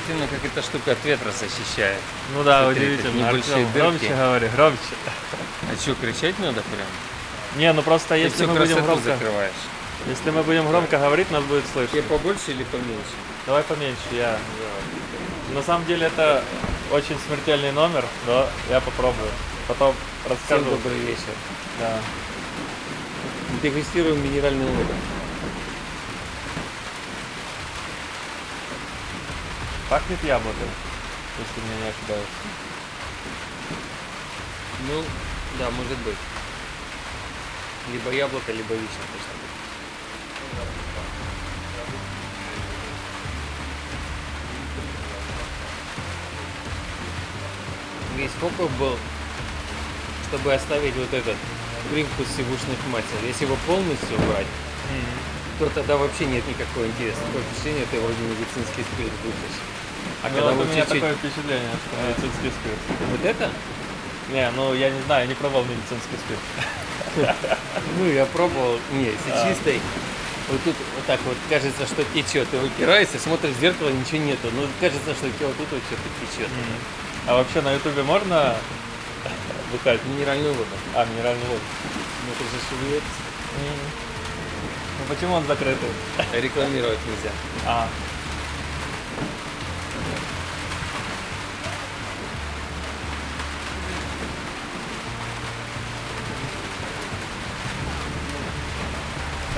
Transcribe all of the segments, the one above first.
Удивительно, как эта штука от ветра защищает. Ну да, Смотри, удивительно. небольшие дырки. громче говори, громче. А что, кричать надо прям? Не, ну просто Ты если мы будем громко, закрываешь. если мы будем громко говорить, нас будет Тебе слышно. побольше или поменьше? Давай поменьше, я. На самом деле это очень смертельный номер, да, я попробую. Потом Всем расскажу. добрый вечер. Да. Дегустируем минеральную воду. Пахнет яблоком, если меня не ошибаюсь. Ну, да, может быть. Либо яблоко, либо вишня быть. Весь фокус был, чтобы оставить вот этот привкус сивушных масел. Если его полностью убрать, то тогда вообще нет никакого интереса. Такое впечатление, ты вроде медицинский спирт душишь. А Ну, когда вот вот у меня чуть-чуть... такое впечатление, что медицинский спирт. Вот это? Не, ну я не знаю, я не пробовал медицинский спирт. Ну, я пробовал. Не, если А. чистый, вот тут вот так вот кажется, что течет. Ты выпираешься, смотришь в зеркало, ничего нету. Ну, кажется, что у тебя вот тут вот что-то течет. А вообще на ютубе можно бухать? Минеральную воду. А, минеральный воду. Ну, это же шевелец. Ну почему он закрытый? Рекламировать нельзя. А.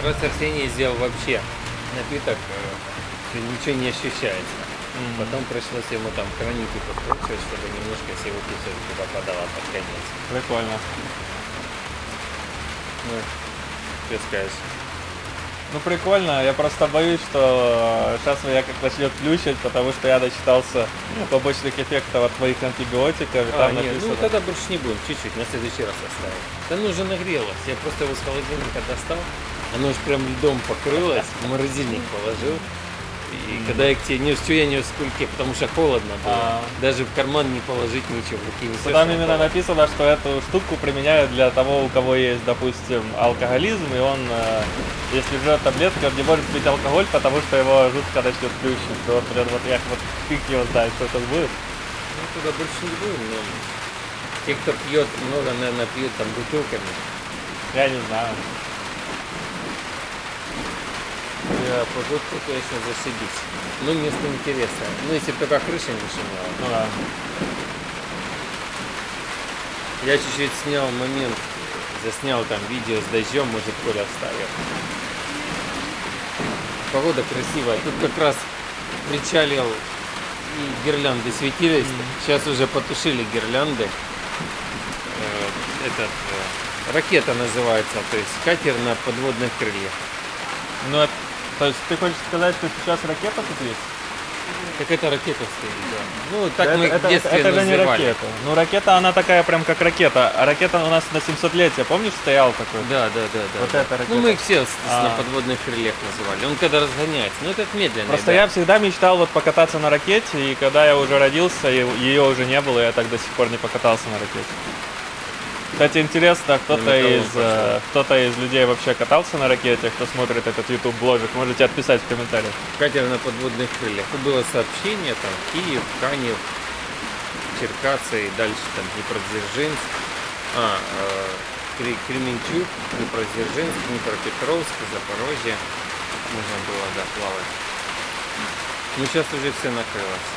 Раз Арсений сделал вообще напиток, э, ничего не ощущается. М. Потом пришлось ему там хроники подкручивать, чтобы немножко сивухи все-таки попадало под конец. Прикольно. Ну, что скажешь? Ну прикольно, я просто боюсь, что сейчас меня как начнет плющить, потому что я дочитался побочных эффектов от твоих антибиотиков, А, там нет, написано. ну тогда больше не будем, чуть-чуть, на следующий раз оставим. Да ну уже нагрелось, я просто его с холодильника достал, оно уж прям льдом покрылось, в морозильник положил. И когда я к тебе нес, что я нес в кульке, потому что холодно было. А. Даже в карман не положить ничего, в руки не Там именно упало. написано, что эту штуку применяют для того, у кого есть, допустим, алкоголизм, и он, э, если жрет таблетку, он не может пить алкоголь, потому что его жутко начнет плющить. Вот, блин, вот я вот фиг его знает, что это будет. Ну туда больше не будем, но те, кто пьет много, наверное, пьют там бутылками. Я не знаю. Погодку, конечно, зашибись. Ну, место интересное. Ну, если бы только крыша не шумела. Ну да. Я чуть-чуть снял момент, заснял там видео с дождем, может, Коля вставил. Погода красивая. Тут как раз причалил и гирлянды светились. Сейчас уже потушили гирлянды. Э, Этот э, ракета называется, то есть катер на подводных крыльях. Ну, это- то есть ты хочешь сказать, что сейчас ракета тут есть? Как это ракета стоит, да. Ну, так это, мы это, в детстве это же не называли. ракета. Ну, ракета, она такая прям как ракета. А ракета у нас на 700-летие, помнишь, стоял такой? Да, да, да, да. Вот да. это ракета. Ну, мы их все А. на подводных крыльях называли. Он когда разгоняется. Ну, это медленно. Просто я всегда мечтал вот покататься на ракете, и когда я уже родился, и ее уже не было, я так до сих пор не покатался на ракете. Кстати, интересно, кто-то из, э, кто-то из людей вообще катался на ракете, кто смотрит этот YouTube блогик, можете отписать в комментариях. Катер на подводных крыльях. Было сообщение, там, Киев, Канев, Черкассы и дальше там Днепродзержинск. А, э, Кре- Кременчуг, Днепродзержинск, Днепропетровск, Запорожье. Можно было, да, плавать. Ну, сейчас уже все накрылось.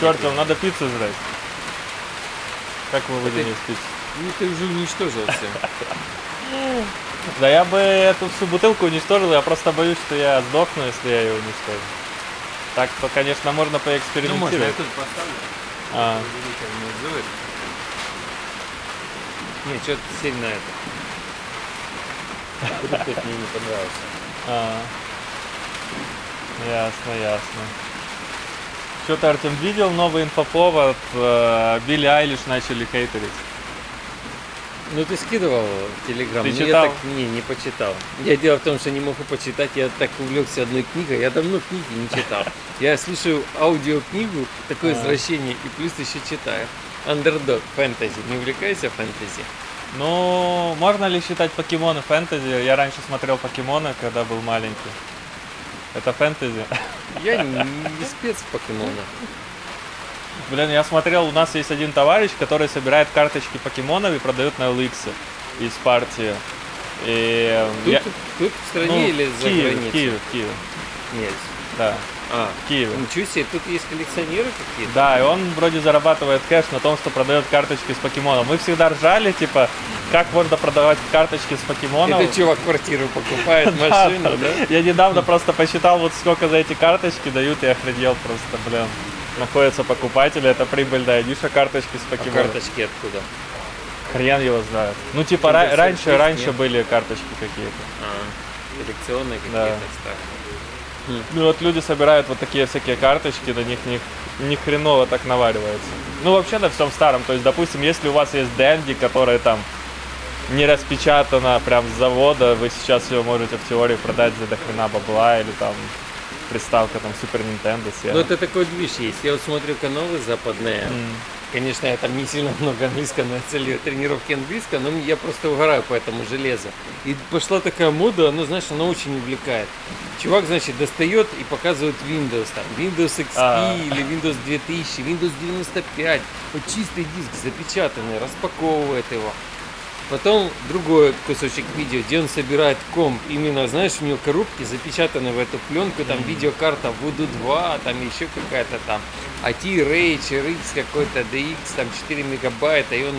Чертом, надо пиццу жрать. Как вы ты- выделили пиццу? Ну, ты уже уничтожил все. Да я бы эту всю бутылку уничтожил, я просто боюсь, что я сдохну, если я ее уничтожу. Так то, конечно, можно Ну, можно, я поэкспериментировать. тут поставлю. А. Не, что-то сильно это. Фруктов мне не понравился. а. Ясно, ясно. Что ты, Артем, видел новый инфоповод? э, Билли Айлиш начали хейтерить. Ну ты скидывал в Телеграм, Ты но читал? я так не, не почитал. Я дело в том, что не могу почитать, я так увлекся одной книгой, я давно книги не читал. Я слушаю аудиокнигу, такое А. извращение, и плюс еще читаю. Андердог, фэнтези. Не увлекайся фэнтези? Ну, можно ли считать покемоны фэнтези? Я раньше смотрел покемоны, когда был маленький. Это фэнтези. Я не, не спец в покемонах. Блин, я смотрел, у нас есть один товарищ, который собирает карточки покемонов и продает на OLX из партии. И Тут, я- тут в стране ну, или за Киеве, границей? в Киеве, в Киеве. Нет. Да, А, в Киеве. ничего себе, тут есть коллекционеры какие-то? Да, и он вроде зарабатывает кэш на том, что продает карточки с покемоном. Мы всегда ржали, типа, как можно продавать карточки с покемоном. Это чувак квартиру покупает, машину, да? Я недавно просто посчитал, вот сколько за эти карточки дают, и охренел просто, блин. Находятся покупатели, это прибыльная ниша карточки с А покемоном. карточки откуда? Хрен его знает. Ну, типа, ра- раньше, раньше нет? были карточки какие-то. А, коллекционные Да. какие-то старые. Ну, вот люди собирают вот такие всякие карточки, на них ни, ни хреново так наваривается. Ну, вообще на всем старом. То есть, допустим, если у вас есть Дэнди, которая там не распечатана прям с завода, вы сейчас ее можете в теории продать за дохрена бабла или там приставка там Супер Nintendo Sega. Ну это такой движ есть. Я вот смотрю каналы западные. М. Конечно, я там не сильно много английского, целью тренировки английского, но я просто угораю по этому железу. И пошла такая мода, она, знаешь, она очень увлекает. Чувак, значит, достает и показывает Windows, там, Windows XP А. или Windows 2000, Windows 95. Вот чистый диск запечатанный, распаковывает его. Потом другой кусочек видео, где он собирает комп. Именно, знаешь, у него коробки запечатаны в эту пленку, там видеокарта Voodoo 2, там еще какая-то там AT Rage, RX какой-то DX, там 4 мегабайта, и он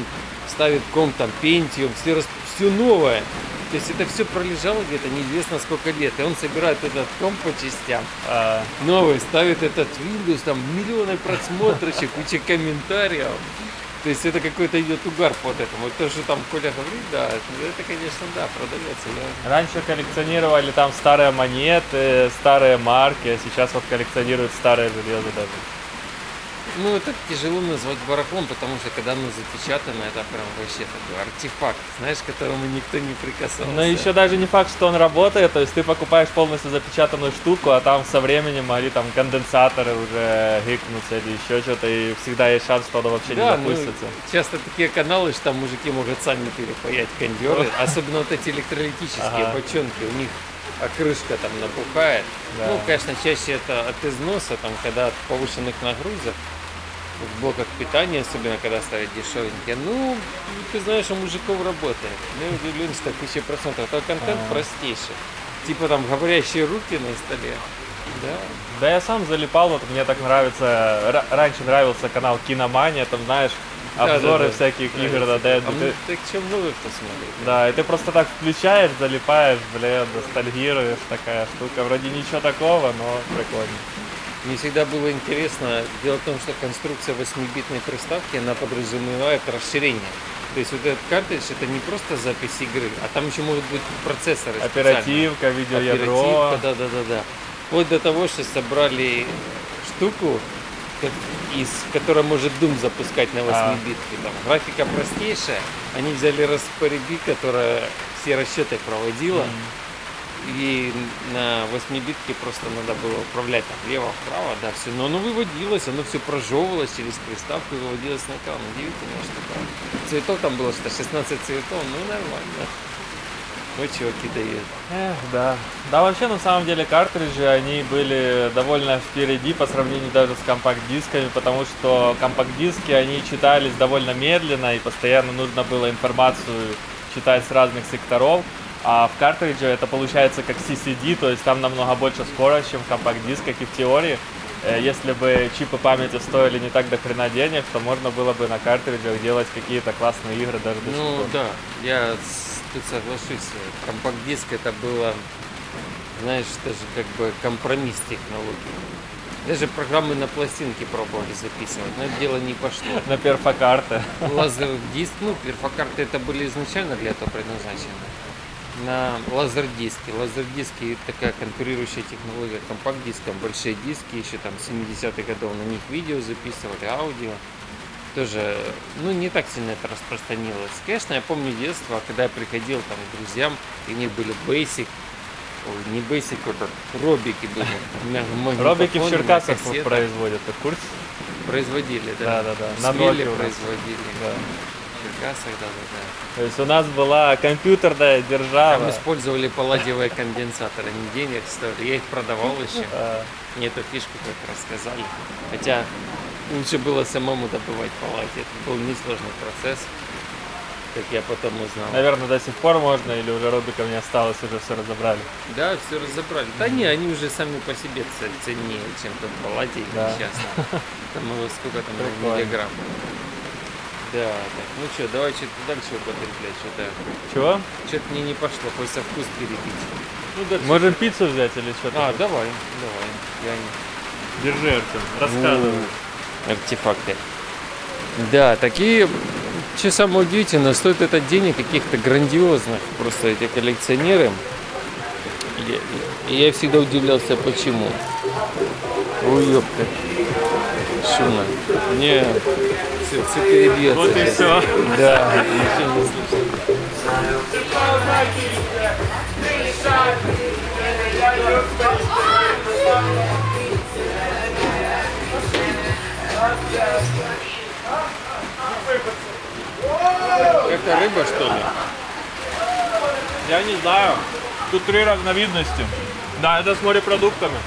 ставит комп там Pentium, все, все новое. То есть это все пролежало где-то неизвестно сколько лет, и он собирает этот комп по частям, А, новый, ставит этот Windows, там миллионы просмотрочек, куча комментариев. То есть это какой-то идет угар под этому. Вот то, что там Коля говорит, да, это, конечно, да, продается. Я... раньше коллекционировали там старые монеты, старые марки, а сейчас вот коллекционируют старое железо даже. Ну, это тяжело назвать барахлом, потому что когда оно запечатано, это прям вообще такой артефакт, знаешь, к которому никто не прикасался. Но еще даже не факт, что он работает, то есть ты покупаешь полностью запечатанную штуку, а там со временем могли там конденсаторы уже гикнуться или еще что-то, и всегда есть шанс, что оно вообще Да, не ну, запустится. часто такие каналы, что там мужики могут сами перепаять кондеры, особенно вот эти электролитические Ага. бочонки, у них а крышка там набухает. Да. Ну, конечно, чаще это от износа, там, когда от повышенных нагрузок, в блоках питания, особенно когда ставят дешевенькие. Ну, ты знаешь, у мужиков работает. Я удивлен, что тысяча процентов. Это контент Ага. простейший. Типа там говорящие руки на столе. Да. Да я сам залипал, вот мне так нравится, ра- раньше нравился канал Киномания, там знаешь, Да, обзоры да, да. всяких игр на Нравится. Денди. А Ты- так чем много кто смотрит. Да, и ты просто так включаешь, залипаешь, блин, ностальгируешь, такая штука. Вроде ничего такого, но прикольно. Мне всегда было интересно, дело в том, что конструкция 8-битной приставки, она подразумевает расширение. То есть вот этот картридж это не просто запись игры, а там еще могут быть процессоры. Оперативка, видеоядро. Оперативка, да, да, да, да. Вплоть до того, что собрали штуку, из которой может Doom запускать на 8 А. битке. Там графика простейшая. Они взяли Raspberry Pi, которая все расчеты проводила. И на 8 битке просто надо было управлять там влево-вправо, да, все. Но оно выводилось, оно все прожевывалось через приставку и выводилось на экран. Удивительно, что там. Цветов там было что 16 цветов, ну нормально. Вот чуваки дают. Эх, да. Да, вообще, на самом деле, картриджи, они были довольно впереди по сравнению даже с компакт-дисками, потому что компакт-диски, они читались довольно медленно, и постоянно нужно было информацию читать с разных секторов. А в картридже это получается как CCD, то есть там намного больше скорость, чем в компакт-дисках, и в теории, если бы чипы памяти стоили не так до хрена денег, то можно было бы на картриджах делать какие-то классные игры даже до сих Ну пор. да, я тут соглашусь. Компакт-диск это было, знаешь, даже как бы компромисс технологий. Даже программы на пластинке пробовали записывать, но это дело не пошло. На перфокарты. Лазер диск, ну, перфокарты это были изначально для этого предназначены. На лазер-диске. Лазер-диски такая конкурирующая технология к компакт-дискам. Большие диски, еще там 70-х годов на них видео записывали, аудио. Тоже, ну, не так сильно это распространилось. Конечно, я помню детство, когда я приходил там к друзьям, и у них были Basic, ой, не Basic, это робики были. Робики в Черкасах производят, ты в курсе? Производили, Да, да. да, да. На производили. Да. Черкасах, да, да, да. То есть у нас была компьютерная Там держава. использовали палладиевые конденсаторы, они денег стоили. Я их продавал еще. Мне эту фишку как рассказали. Хотя лучше было самому добывать палладий. Это был несложный процесс, как я потом узнал. Наверное, до сих пор можно, или уже рубиков не осталось, уже все разобрали. Да, все разобрали. Да не, они уже сами по себе ценнее, чем тот палладий Да. несчастный. Там его сколько там миллиграмм. Да, так, ну что, давай что-то дальше употреблять, что-то. Чего? Что-то мне не пошло, хочется вкус перебить. Ну дальше. Можем пиццу взять или что-то? А, давай, давай. Я не... Держи, Артем, рассказывай. артефакты. Да, такие, что самое удивительное, стоит это денег каких-то грандиозных, просто эти коллекционеры. Я, я всегда удивлялся, почему. Ой, ёпта. Шуна. Не, все, все перебьется. Вот и все. Да. Это рыба, что ли? Я не знаю. Тут три разновидности. Да, это с морепродуктами.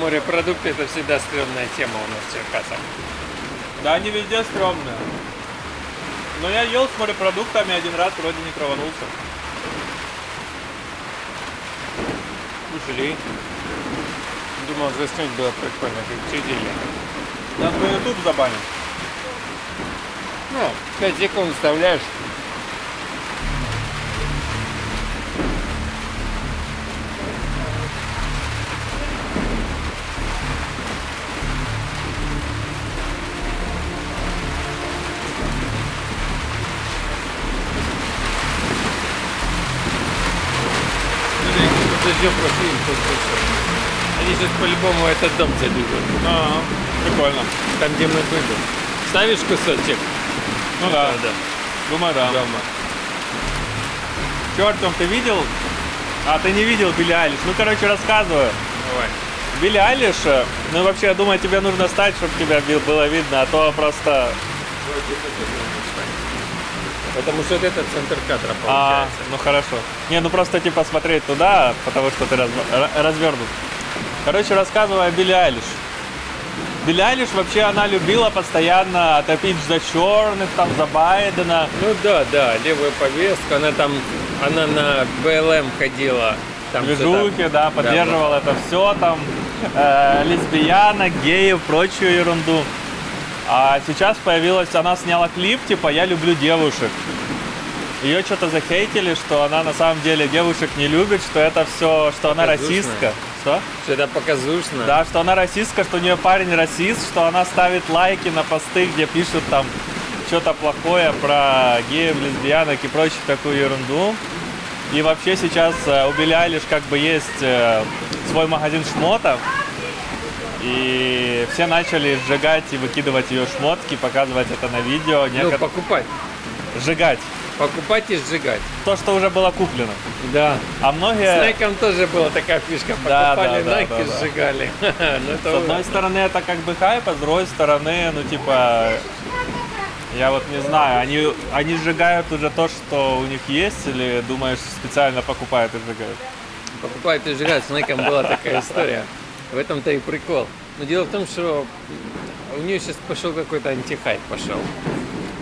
Морепродукты это всегда стрёмная тема у нас в Черкасах. Да, они везде стрёмные. Но я ел с морепродуктами один раз, вроде не траванулся. Ушли. Думал, заснуть было прикольно, как чудили. Нас на YouTube забаним. Ну, 5 секунд вставляешь. Зажжем просто всё. Они сейчас по-любому этот дом забегут. А, прикольно. Там, где мы были. Ставишь кусочек? Ну да, да. думаю, да. Дома. Чё, Артем, ты видел? А, ты не видел Билли Айлиш. Ну, короче, рассказываю. Давай. Билли Айлиш, э, ну, вообще, я думаю, тебе нужно стать, чтобы тебя было видно, а то просто... Потому что вот это центр кадра А, получается. ну хорошо. Не, ну просто типа смотреть туда, потому что ты разв- ра- развернут. Короче, рассказываю о Билли Айлиш. Билли Айлиш вообще она любила постоянно топить за черных, там, за Байдена. Ну да, да, левая повестка, она там, она на БЛМ ходила. Там движухи, да, поддерживал это все там, э, лесбиянок, геев, прочую ерунду. А сейчас появилась, она сняла клип, типа «Я люблю девушек». Ее что-то захейтили, что она на самом деле девушек не любит, что это все, что она расистка. Что? Что это показушно. Да, что она расистка, что у нее парень расист, что она ставит лайки на посты, где пишут там что-то плохое про геев, лесбиянок и прочую такую ерунду. И вообще сейчас э, у Билли Айлиш как бы есть э, свой магазин шмотов. И все начали сжигать и выкидывать ее шмотки, показывать это на видео. Ну, Некотор- покупать. Сжигать. Покупать и сжигать. То, что уже было куплено. Да. А С многие... Найком тоже была такая фишка. Да, Покупали да, да, Найк да, и да. сжигали. Ну, С одной стороны, это как бы хайп, а с другой стороны, ну типа, я вот не знаю, они, они сжигают уже то, что у них есть, или думаешь, специально покупают и сжигают? Покупают и сжигают. С Найком была такая история. В этом-то и прикол. Но дело в том, что у нее сейчас пошел какой-то антихайп пошел.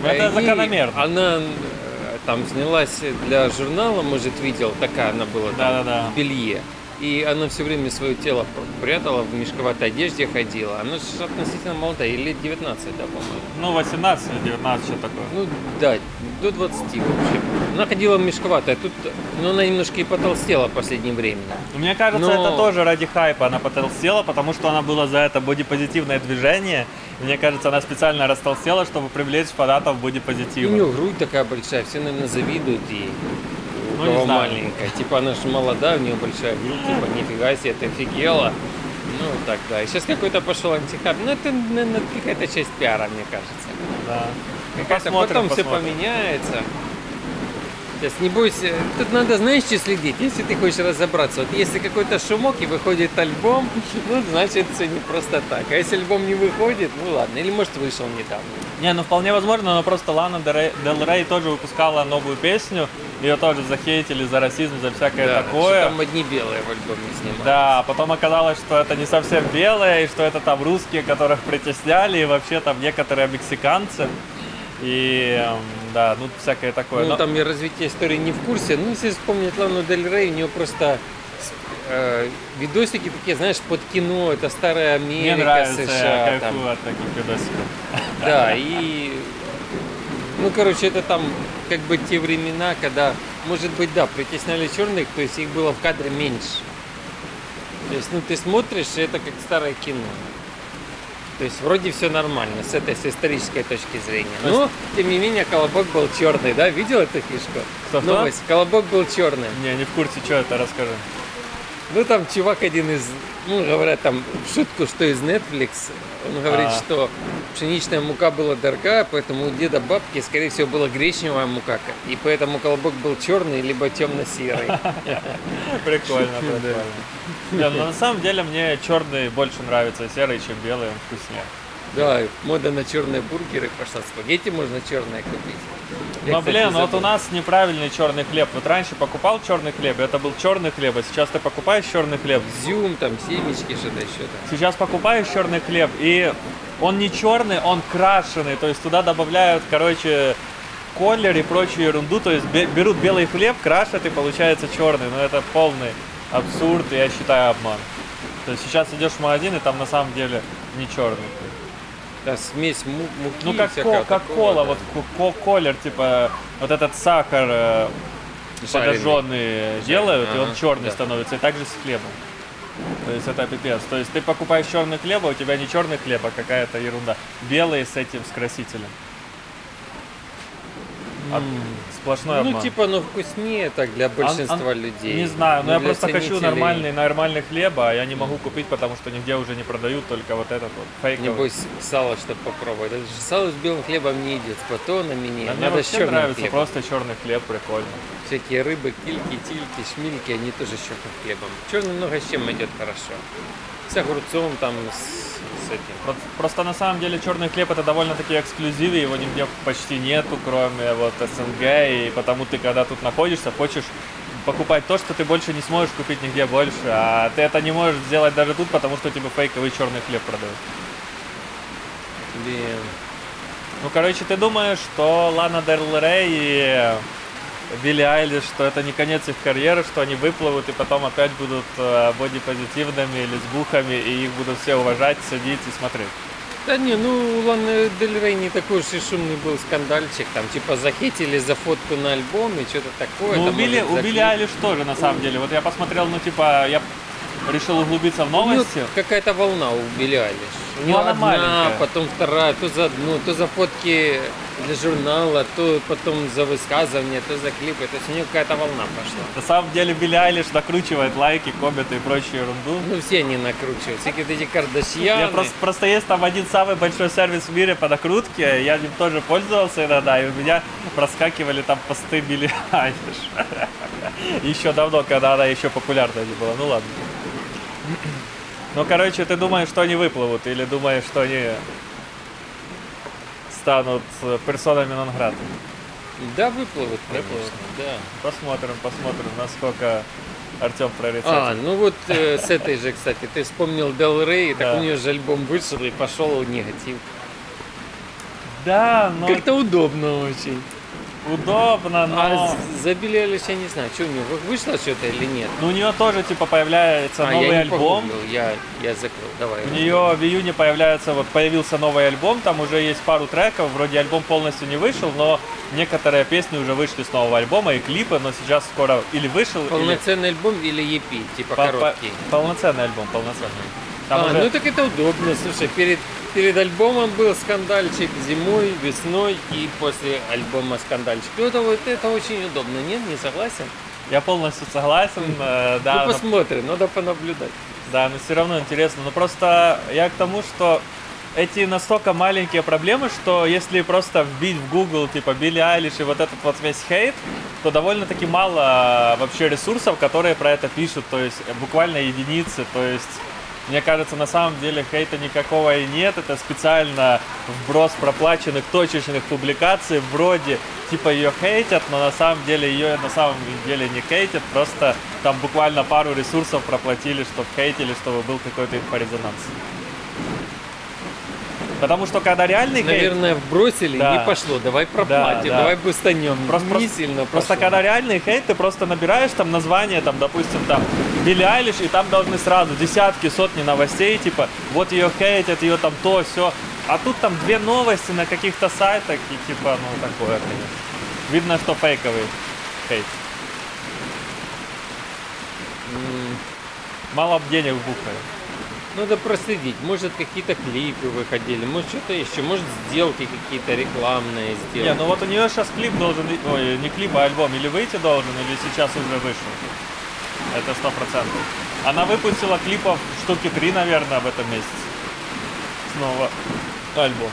Ну, это И закономерно. Она э, там снялась для журнала, может, видел, такая она была там, Да-да-да. в белье. И она все время свое тело прятала, в мешковатой одежде ходила. Она же относительно молодая, ей лет 19, да, по-моему. Ну, 18 или 19, что такое. Ну, да, до 20, в общем. Она ходила а тут, ну, она немножко и потолстела в последнее время. Мне кажется, Но- это тоже ради хайпа она потолстела, потому что она была за это бодипозитивное движение. Мне кажется, она специально растолстела, чтобы привлечь фанатов И у бодипозитива. нее грудь такая большая, все, наверное, завидуют ей. Ну, не кого знаю. маленькая. Типа она же молодая, у нее большая грудь, типа нифига себе, ты офигела. Ну, так, да. И сейчас какой-то пошел антихайп. Ну, это, наверное, какая-то часть пиара, мне кажется. Да. Какая-то посмотрим, потом все посмотрим. поменяется. То есть не бойся, тут надо, знаешь, что следить, если ты хочешь разобраться. Вот если какой-то шумок и выходит альбом, ну, значит, все не просто так. А если альбом не выходит, ну ладно, или может вышел недавно. Не, ну вполне возможно, но просто Лана Дел Рей тоже выпускала новую песню, ее тоже захейтили за расизм, за всякое Да, такое. что там одни белые в альбоме снимали. Да, а потом оказалось, что это не совсем белое, и что это там русские, которых притесняли, и вообще там некоторые мексиканцы. И эм, да, ну всякое такое. Ну, Но- там я развитие истории не в курсе. Ну, если вспомнить Лану Дель Рей, у нее просто э, видосики такие, знаешь, под кино, это старая Америка, Мне нравится, США. я там. от таких видосиков. Да, и... Ну, короче, это там как бы те времена, когда, может быть, да, притесняли черных, то есть их было в кадре меньше. То есть, ну, ты смотришь, и это как старое кино. То есть, вроде все нормально с этой, с исторической точки зрения. Но, тем не менее, колобок был черный, да? Видел эту фишку? Кто-кто? Новость. Колобок был черный. Не, не в курсе, что это, расскажи. Ну, там чувак один из, ну, говорят там в шутку, что из Netflix, он говорит, А. что пшеничная мука была дорогая, поэтому у деда бабки, скорее всего, была гречневая мука, и поэтому колобок был черный, либо темно-серый. Прикольно, прикольно. Не, ну, на самом деле мне черный больше нравится серый, чем белый, он вкуснее. Да, мода на черные бургеры пошла, спагетти можно черные купить. Я, Но, кстати, блин, вот у нас неправильный черный хлеб. Вот раньше покупал черный хлеб, это был черный хлеб, а сейчас ты покупаешь черный хлеб. Изюм, там, семечки, что-то еще там. Сейчас покупаешь черный хлеб, и он не черный, он крашеный. То есть туда добавляют, короче, колер и прочую ерунду. То есть бе- берут белый хлеб, крашат и получается черный. Но это полный абсурд, я считаю обман. То есть сейчас идешь в магазин, и там на самом деле не черный. Да, смесь му- муки Ну как, ко- как кола, да. вот ко- ко- колер, типа вот этот сахар э, Жареный. подожженный делают, и он ага, черный да. становится, и также с хлебом. То есть это пипец. То есть ты покупаешь черный хлеб, а у тебя не черный хлеб, а какая-то ерунда. Белый с этим, с красителем. Об- Сплошной Ну, обман. типа, ну, вкуснее так для большинства людей. Не знаю, но Ну, я просто хочу ценителей. нормальный, нормальный хлеба, а я не могу купить, потому что нигде уже не продают, только вот этот вот фейковый. Небось, сало, чтобы попробовать. Это же сало с белым хлебом не идет, с батонами не. А мне Надо вообще нравится хлебом. просто черный хлеб, прикольно. Всякие рыбы, кильки, тильки, шмильки, они тоже с черным хлебом. Черный много с чем идет хорошо. С огурцом, там, с этим. Просто на самом деле черный хлеб это довольно-таки эксклюзив, его нигде почти нету, кроме вот СНГ, и потому ты когда тут находишься, хочешь покупать то, что ты больше не сможешь купить нигде больше, а ты это не можешь сделать даже тут, потому что тебе фейковый черный хлеб продают. Блин. Ну, короче, ты думаешь, что Лана Дель Рей и Билли Айлиш, что это не конец их карьеры, что они выплывут и потом опять будут э, бодипозитивными, лесбухами, и их будут все уважать, сидеть и смотреть. Да не, ну Ланы Дель Рей не такой уж и шумный был скандальчик. Там типа захитили за фотку на альбом и что-то такое. Ну, у там, Билли, может, у за Билли клип. Айлиш тоже, на самом деле. Вот я посмотрел, ну, типа, я решил углубиться в Ну, новости. какая-то волна у Билли Айлиш. У нее она одна, маленькая. потом вторая, то за одну, то за фотки для журнала, то потом за высказывания, то за клипы. То есть у нее какая-то волна пошла. На самом деле Билли Айлиш накручивает лайки, комменты и прочую ерунду. Ну все они накручивают. Всякие эти Кардашьяны. Я просто, просто есть там один самый большой сервис в мире по накрутке, я им тоже пользовался иногда, и у меня проскакивали там посты Билли Айлиш. Еще давно, когда она еще популярна не была. Ну ладно. Ну, короче, ты думаешь, что они выплывут, или думаешь, что они станут персонами нон грата? Да, выплывут. Выплывут. Да. Посмотрим, посмотрим, насколько Артем А, прорицатель. ну вот э, с этой же, кстати, ты вспомнил Дел Рей, так Да. у нее же альбом вышел и пошел негатив. Да, но Как-то удобно очень. Удобно, но... А с- за Билли Айлиш я не знаю, что у нее вышло что-то или нет. Ну, у нее тоже, типа, появляется а, новый я альбом. погуглил, я, я закрыл. Давай. У нее в июне появляется, вот появился новый альбом, там уже есть пару треков, вроде альбом полностью не вышел, но некоторые песни уже вышли с нового альбома и клипы, но сейчас скоро или вышел, или Полноценный альбом или EP, типа по- по- короткий? полноценный альбом, полноценный. Там а, уже- ну так это удобно. Слушай, перед, перед альбомом был скандальчик зимой, весной и после альбома скандальчик. Ну это, вот, это очень удобно, нет? Не согласен? Я полностью согласен, э, да, ну посмотрим, надо понаблюдать. Да, но все равно интересно. Но просто я к тому, что эти настолько маленькие проблемы, что если просто вбить в Google типа Билли Айлиш и вот этот вот весь хейт, то довольно-таки мало вообще ресурсов, которые про это пишут, то есть э, буквально единицы, то есть Мне кажется, на самом деле хейта никакого и нет. Это специально вброс проплаченных точечных публикаций вроде типа ее хейтят, но на самом деле ее на самом деле не хейтят, просто там буквально пару ресурсов проплатили, чтобы хейтили, чтобы был какой-то инфорезонанс. Потому что когда реальный хейт... Наверное, бросили, Да. не пошло. Давай проплатим, да. давай бустанем. Просто, не просто- сильно просто пошло. когда реальный хейт, ты просто набираешь там название, там, допустим, там, Билли Айлиш, и там должны сразу десятки, сотни новостей, типа, вот ее хейтят, ее там то, все. А тут там две новости на каких-то сайтах, и типа, ну, такое, конечно. Видно, что фейковый хейт. Мало денег бухают. Надо проследить. Может, какие-то клипы выходили, может, что-то еще. Может, сделки какие-то рекламные сделки. Не, ну вот у нее сейчас клип должен, ой, не клип, а альбом, или выйти должен, или сейчас уже вышел. Это сто процентов. Она выпустила клипов штуки три, наверное, в этом месяце. Снова альбома.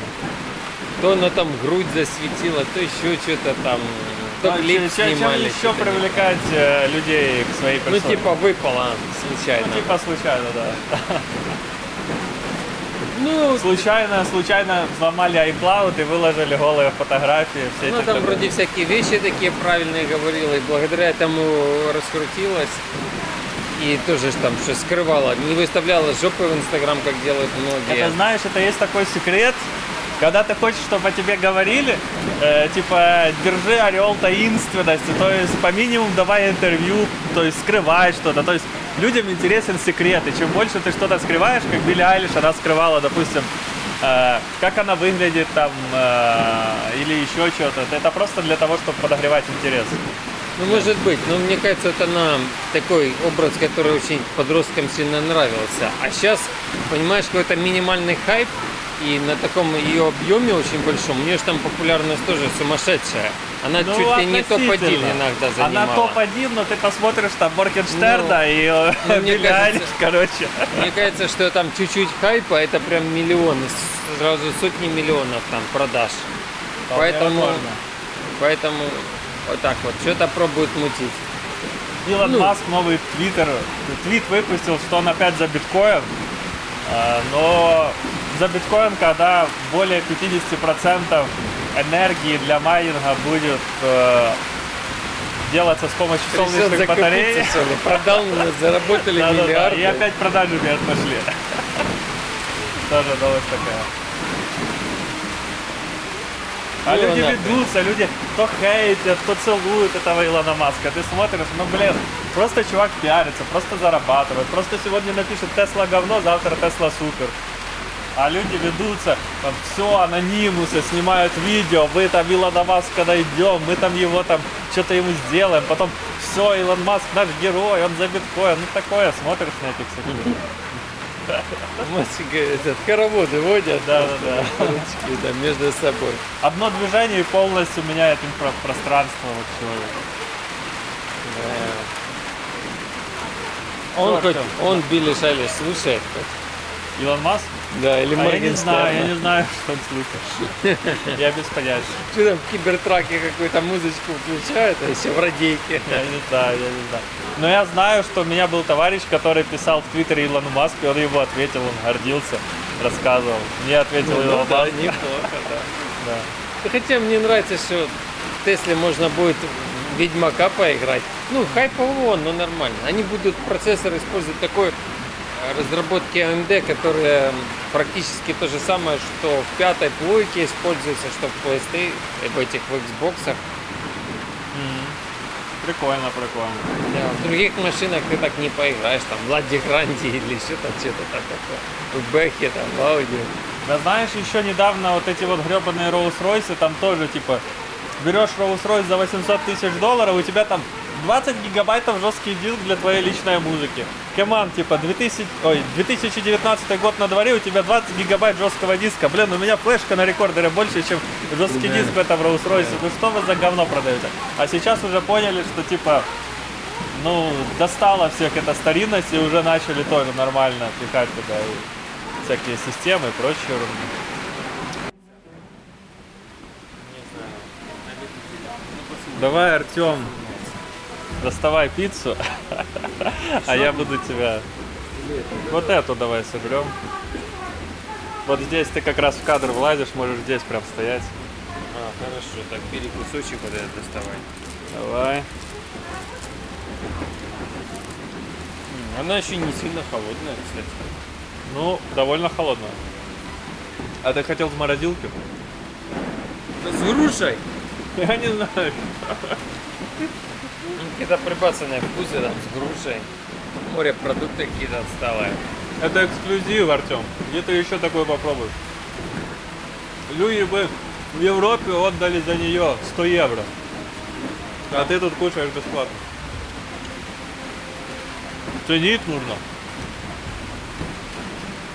То она там грудь засветила, то еще что-то там. То А, клип чем- чем снимали. еще что-то не- привлекать э, людей к своей Ну, персоне? типа, выпала случайно. Ну, типа случайно, да. Ну, Случайно, случайно взломали iCloud и выложили голые фотографии. Все эти там люди. вроде всякие вещи такие правильные говорила, и благодаря этому раскрутилась. И тоже там что скрывала, не выставляла жопы в Инстаграм, как делают многие. Это знаешь, это есть такой секрет, когда ты хочешь, чтобы о тебе говорили, э, типа, держи орел таинственности, то есть по минимуму давай интервью, то есть скрывай что-то, то есть людям интересен секрет, и чем больше ты что-то скрываешь, как Билли Айлиш, она скрывала, допустим, э, как она выглядит там, э, или еще что-то, это просто для того, чтобы подогревать интерес. Ну, может быть, но мне кажется, это на такой образ, который очень подросткам сильно нравился. А сейчас, понимаешь, какой-то минимальный хайп, и на таком ее объеме очень большом, у нее же там популярность тоже сумасшедшая. Она Ну, чуть ли не топ-1 относительно. иногда занимала. Она топ-1, но ты посмотришь там Моргенштерна Ну, и э, ну, мне кажется- короче. Мне кажется, что там чуть-чуть хайпа, это прям миллионы, сразу сотни миллионов там продаж. Поэтому, возможно. поэтому вот так вот, что-то пробуют мутить. Илон Ну. Маск новый твиттер, твит выпустил, что он опять за биткоин, А, но за биткоин, когда более 50% энергии для майнинга будет э, делаться с помощью солнечных батарей. ли? Продал, заработали Да-да-да, миллиарды. И опять продажи вверх пошли. Тоже новость такая. А Ну, люди ведутся, люди то хейтят, то целуют этого Илона Маска. Ты смотришь, ну блин, просто чувак пиарится, просто зарабатывает. Просто сегодня напишет Тесла говно, завтра Тесла супер. А люди ведутся, там все, анонимусы, снимают видео, вы там Илона Маска найдем, мы там его там что-то ему сделаем, потом все, Илон Маск наш герой, он за биткоин, ну такое, смотришь на этих всех этот, хороводы водят. Да, да, да. Ручки, да, между собой. Одно движение и полностью меняет инфрапространство вот человека. Да. Он Ну, хоть, он Билли Шайлиш слушает хоть? Илон Маск? Да, или А я не знаю, я не знаю, что он слушает. Я без понятия. Что там в кибертраке какую-то музычку включают, а еще в радейке. Я не знаю, я не знаю. Но я знаю, что у меня был товарищ, который писал в Твиттере Илону Маску, и он ему ответил, он гордился, рассказывал. Мне ответил Ну Илон да, Маск. неплохо, да. Да. Ну, Хотя мне нравится, что в Тесле можно будет Ведьмака поиграть. Ну, хайпово, но нормально. Они будут процессор использовать такой разработки AMD, которая практически то же самое, что в пятой плойке используется, что в PlayStation, в этих в Xbox. Прикольно, прикольно. Да, в других машинах ты так не поиграешь, там, в Ладе Гранди или что-то, что-то так такое. В Бэхе, там, в Ауди. Да знаешь, еще недавно вот эти вот гребаные Rolls-Royce, там тоже типа берешь Rolls-Royce за 800 тысяч долларов, у тебя там 20 гигабайтов жесткий диск для твоей личной музыки. Команд, типа 2000, ой, 2019 год на дворе, у тебя 20 гигабайт жесткого диска. Блин, у меня флешка на рекордере больше, чем жесткий диск в этом Rolls-Royce. Ну что вы за говно продаете? А сейчас уже поняли, что типа ну, достало всех эта старинность и уже начали тоже нормально пихать туда и всякие системы и прочее. ерунду. Давай, Артем, доставай пиццу, а я буду тебя Вот эту давай соберем. Вот здесь ты как раз в кадр влазишь, можешь здесь прям стоять. А, хорошо, так бери кусочек вот этот доставай. Давай. Она еще не сильно холодная, кстати. Ну, довольно холодно. А ты хотел в морозилке? С грушей? Я не знаю. Какие-то прибацанные вкусы там с грушей. Морепродукты какие-то отсталые. Это эксклюзив, Артем. Где ты еще такое попробуешь? Люди бы в Европе отдали за нее 100 евро. А ты тут кушаешь бесплатно. Ценить нужно.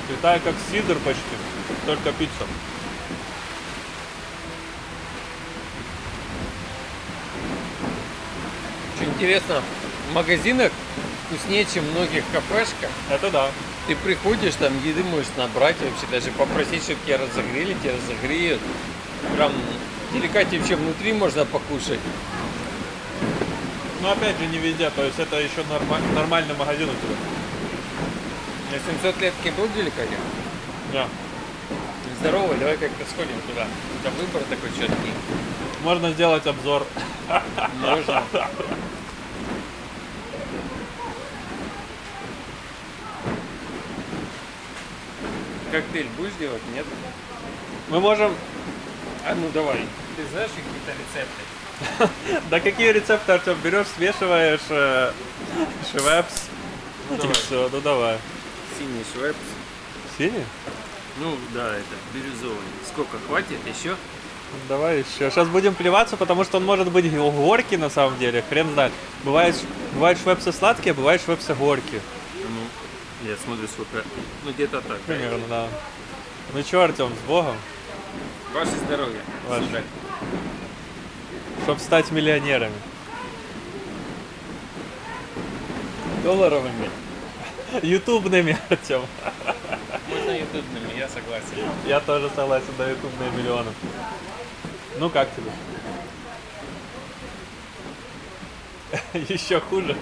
Китай как сидр почти, только пицца. Что интересно, в магазинах вкуснее, чем в многих кафешках. Это да. Ты приходишь, там еды можешь набрать вообще, даже попросить, чтобы тебя разогрели, тебя разогреют. Прям деликатнее вообще внутри можно покушать. Но опять же не везде, то есть это еще норма- нормальный магазин у тебя. На 700 летке был деликатен? Да. Здорово, давай как-то сходим туда. Там выбор такой четкий. Можно сделать обзор. Можно. Коктейль будешь делать? Нет? Мы можем... А ну давай. Ты знаешь какие-то рецепты? Да какие рецепты, Артем? Берешь, смешиваешь э, швепс. Ну, и все, ну давай. Синий швепс. Синий? Ну да, это бирюзовый. Сколько хватит еще? Давай еще. Сейчас будем плеваться, потому что он может быть горький на самом деле. Хрен знает. Бывает, бывают швепсы сладкие, а бывают швепсы горькие. Ну, я смотрю, сколько. Ну где-то так. Примерно, да. Ну чё, Артем, с Богом. Ваше здоровье. Ваше. Слушай, Чтоб стать миллионерами. Долларовыми. Ютубными, Артем. Можно ютубными, я согласен. Я тоже согласен на ютубные миллионы. Ну как тебе? Еще хуже.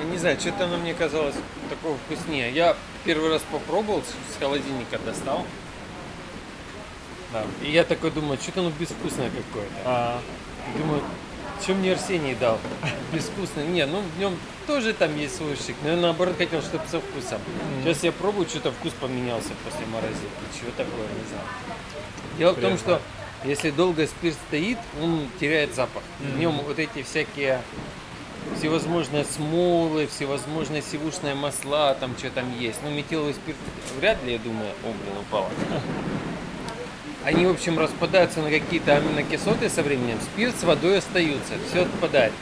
Я не знаю, что-то оно мне казалось такого вкуснее. Я первый раз попробовал, с холодильника достал. Да. И я такой думаю, что-то оно безвкусное какое-то. А, Думаю, что мне Арсений дал? Безвкусное. Не, ну в нем тоже там есть свой шик. Но я наоборот хотел, чтобы со вкусом. Сейчас я пробую, что-то вкус поменялся после морозилки. Чего такое, не знаю. Дело в том, что если долго спирт стоит, он теряет запах. В нем вот эти всякие всевозможные смолы, всевозможные сивушные масла, там что там есть. Ну, метиловый спирт вряд ли, я думаю, о, блин, упало. Они, в общем, распадаются на какие-то аминокислоты со временем. Спирт с водой остаются, все отпадает.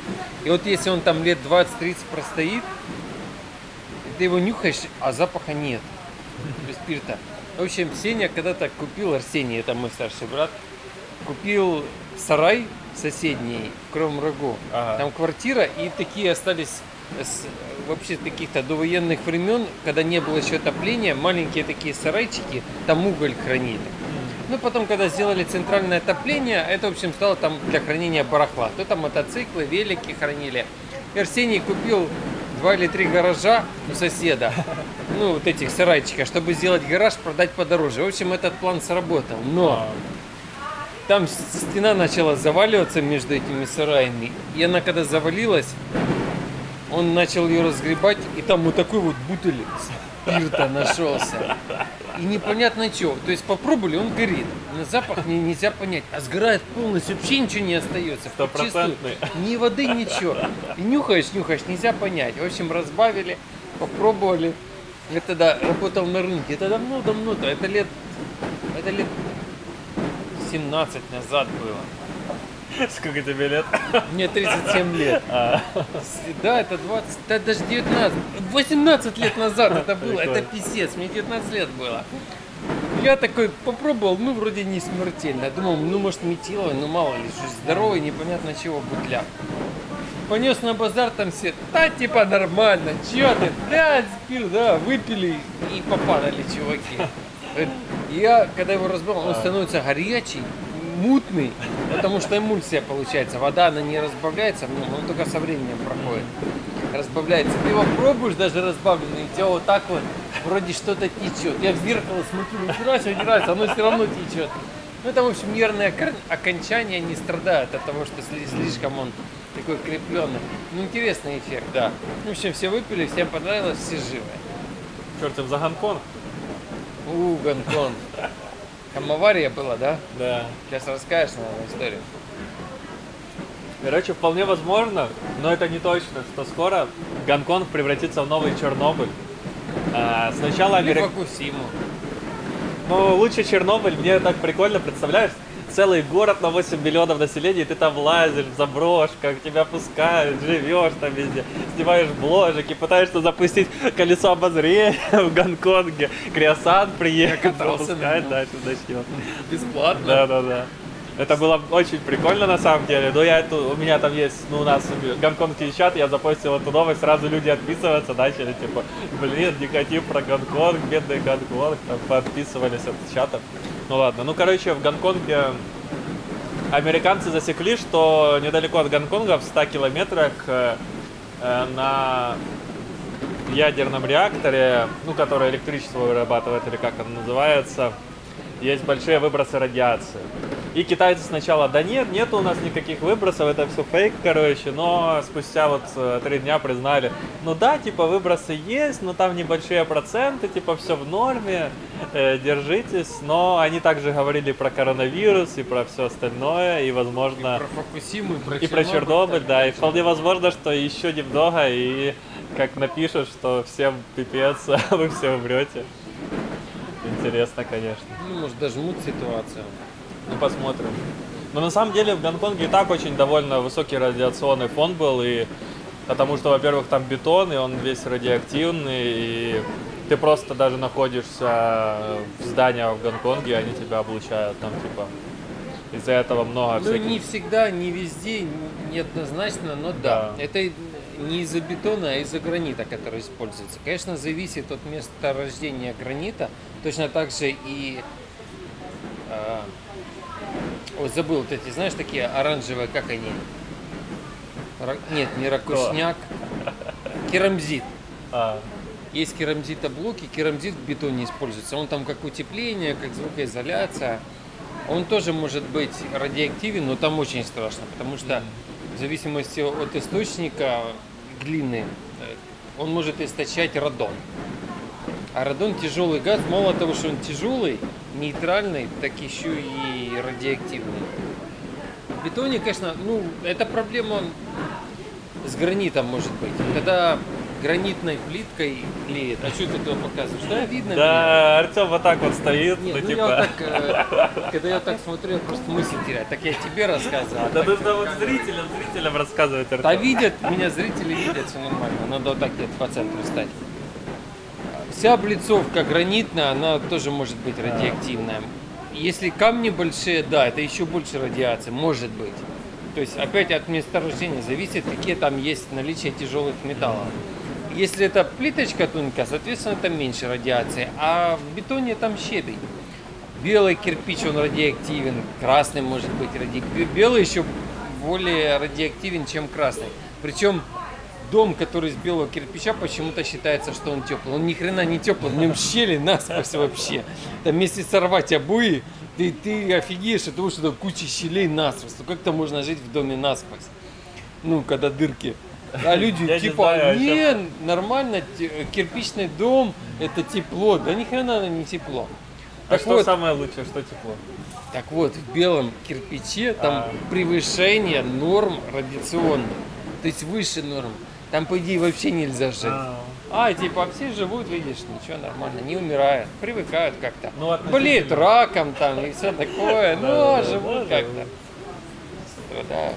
И вот если он там лет 20-30 простоит, ты его нюхаешь, а запаха нет без спирта. В общем, Сеня когда-то купил, Арсений, это мой старший брат, купил сарай соседний в Кривом Рогу. Ага. Там квартира, и такие остались с, вообще каких-то довоенных времен, когда не было еще отопления, маленькие такие сарайчики, там уголь хранили. Ну, потом, когда сделали центральное отопление, это, в общем, стало там для хранения барахла. То там мотоциклы, велики хранили. И Арсений купил два или три гаража у соседа, ну, вот этих сарайчиков, чтобы сделать гараж, продать подороже. В общем, этот план сработал. Но там стена начала заваливаться между этими сараями. И она когда завалилась, он начал ее разгребать, и там вот такой вот бутыль спирта нашелся. И непонятно что. То есть попробовали, он горит. На запах не, нельзя понять. А сгорает полностью, вообще ничего не остается. Стопроцентный. Ни воды, ничего. И нюхаешь, нюхаешь, нельзя понять. В общем, разбавили, попробовали. Я тогда работал на рынке. Это давно-давно, то это лет, это лет 17 назад было. сколько тебе лет? Мне 37 лет. А, Да, это 20, да, даже 19, 18 лет назад это было, это Прикольно. писец, мне 19 лет было. Я такой попробовал, ну вроде не смертельно. Думал, ну может метиловый, ну мало ли, здоровый, непонятно чего бутляк. Понес на базар там все, да типа нормально, чё ты, блядь, спил, да, выпили и попадали чуваки. Я, когда его разбил, он становится горячий, мутный, потому что эмульсия получается. Вода, она не разбавляется в нем, он только со временем проходит. разбавляется. Ты его пробуешь даже разбавленный, у тебя вот так вот вроде что-то течет. Я в зеркало смотрю, не нравится, оно все равно течет. Ну, это, в общем, нервные окон- окончания не страдают от того, что сли- слишком он такой крепленный. Ну, интересный эффект, да. В общем, все выпили, всем понравилось, все живы. Черт им за Гонконг. У, Гонконг. Там авария была, да? Да. Сейчас расскажешь, наверное, историю. Короче, вполне возможно, но это не точно, что скоро Гонконг превратится в новый Чернобыль. А, сначала Америка... Фукусиму. Ну, лучше Чернобыль, мне так прикольно, представляешь? Целый город на 8 миллионов населения, и ты там лазишь в заброшках, тебя пускают, живешь там везде, снимаешь бложек и пытаешься запустить колесо обозрения в Гонконге. Криосан приехал, нем. дальше начнет. Бесплатно. Да, да, да. Это было очень прикольно на самом деле. Но я эту, у меня там есть, ну у нас гонконгский чат, я запостил эту новость, сразу люди отписываться начали, типа, блин, негатив про Гонконг, бедный Гонконг, там подписывались от чата. Ну ладно, ну короче, в Гонконге американцы засекли, что недалеко от Гонконга, в 100 километрах э, э, на ядерном реакторе, ну, который электричество вырабатывает, или как оно называется, есть большие выбросы радиации. И китайцы сначала, да нет, нет у нас никаких выбросов, это все фейк, короче, но спустя вот э, три дня признали, ну да, типа выбросы есть, но там небольшие проценты, типа все в норме, э, держитесь, но они также говорили про коронавирус и про все остальное, и возможно... Про Фукусиму и про И про Чернобыль, да, и вполне возможно, что еще немного, и как напишут, что всем пипец, а вы все умрете. Интересно, конечно. Ну, может, дожмут ситуацию. Ну, посмотрим. Но на самом деле в Гонконге и так очень довольно высокий радиационный фон был, и потому что, во-первых, там бетон, и он весь радиоактивный, и ты просто даже находишься в зданиях в Гонконге, и они тебя облучают там, типа, из-за этого много Ну, всяких... не всегда, не везде, неоднозначно, но да. Да. Это не из-за бетона, а из-за гранита, который используется. Конечно, зависит от места рождения гранита. Точно так же и... а, Ой, забыл, вот эти, знаешь, такие оранжевые, как они? Ра- Нет, не ракушняк. Керамзит. А, Есть керамзитоблоки, керамзит в бетоне используется. Он там как утепление, как звукоизоляция. Он тоже может быть радиоактивен, но там очень страшно, потому что в зависимости от источника глины э, он может источать радон. А радон тяжелый газ, мало того, что он тяжелый, нейтральный, так еще и радиоактивный. В бетоне, конечно, ну, это проблема с гранитом может быть. Когда гранитной плиткой клеит. А что ты туда показываешь? Да, видно да, Артем вот так вот стоит, Нет, ну, ну типа... я вот так, э, когда я так смотрю, я просто мысль теряю. Так я тебе рассказываю. а Да нужно вот зрителям, зрителям рассказывать, Артем. Да видят, меня зрители видят, все нормально. Надо вот так где-то по центру стать. Вся облицовка гранитная, она тоже может быть радиоактивная. Если камни большие, да, это еще больше радиации, может быть. То есть опять от месторождения зависит, какие там есть наличие тяжелых металлов. Если это плиточка тонкая, соответственно, там меньше радиации, а в бетоне там щебень. Белый кирпич, он радиоактивен, красный может быть радиоактивен. Белый еще более радиоактивен, чем красный. Причем дом, который из белого кирпича, почему-то считается, что он теплый. Он ни хрена не теплый, в нем щели насквозь вообще. Там если сорвать обои, ты, ты офигеешь от того, что там куча щелей насквозь. Ну как-то можно жить в доме насквозь? Ну, когда дырки. А люди Я не типа, знаю, о чём не, нормально, кирпичный дом, это тепло. Да ни хрена не тепло. А Так что вот, самое лучшее, что тепло? так вот, в белом кирпиче там А. превышение норм радиационных. То есть выше норм. Там, по идее, вообще нельзя жить. А, типа, все живут, видишь, ничего, нормально, не умирают, привыкают как-то. Ну. Болеют раком там и все такое, но Да-да-да, живут да, как-то. Страдают.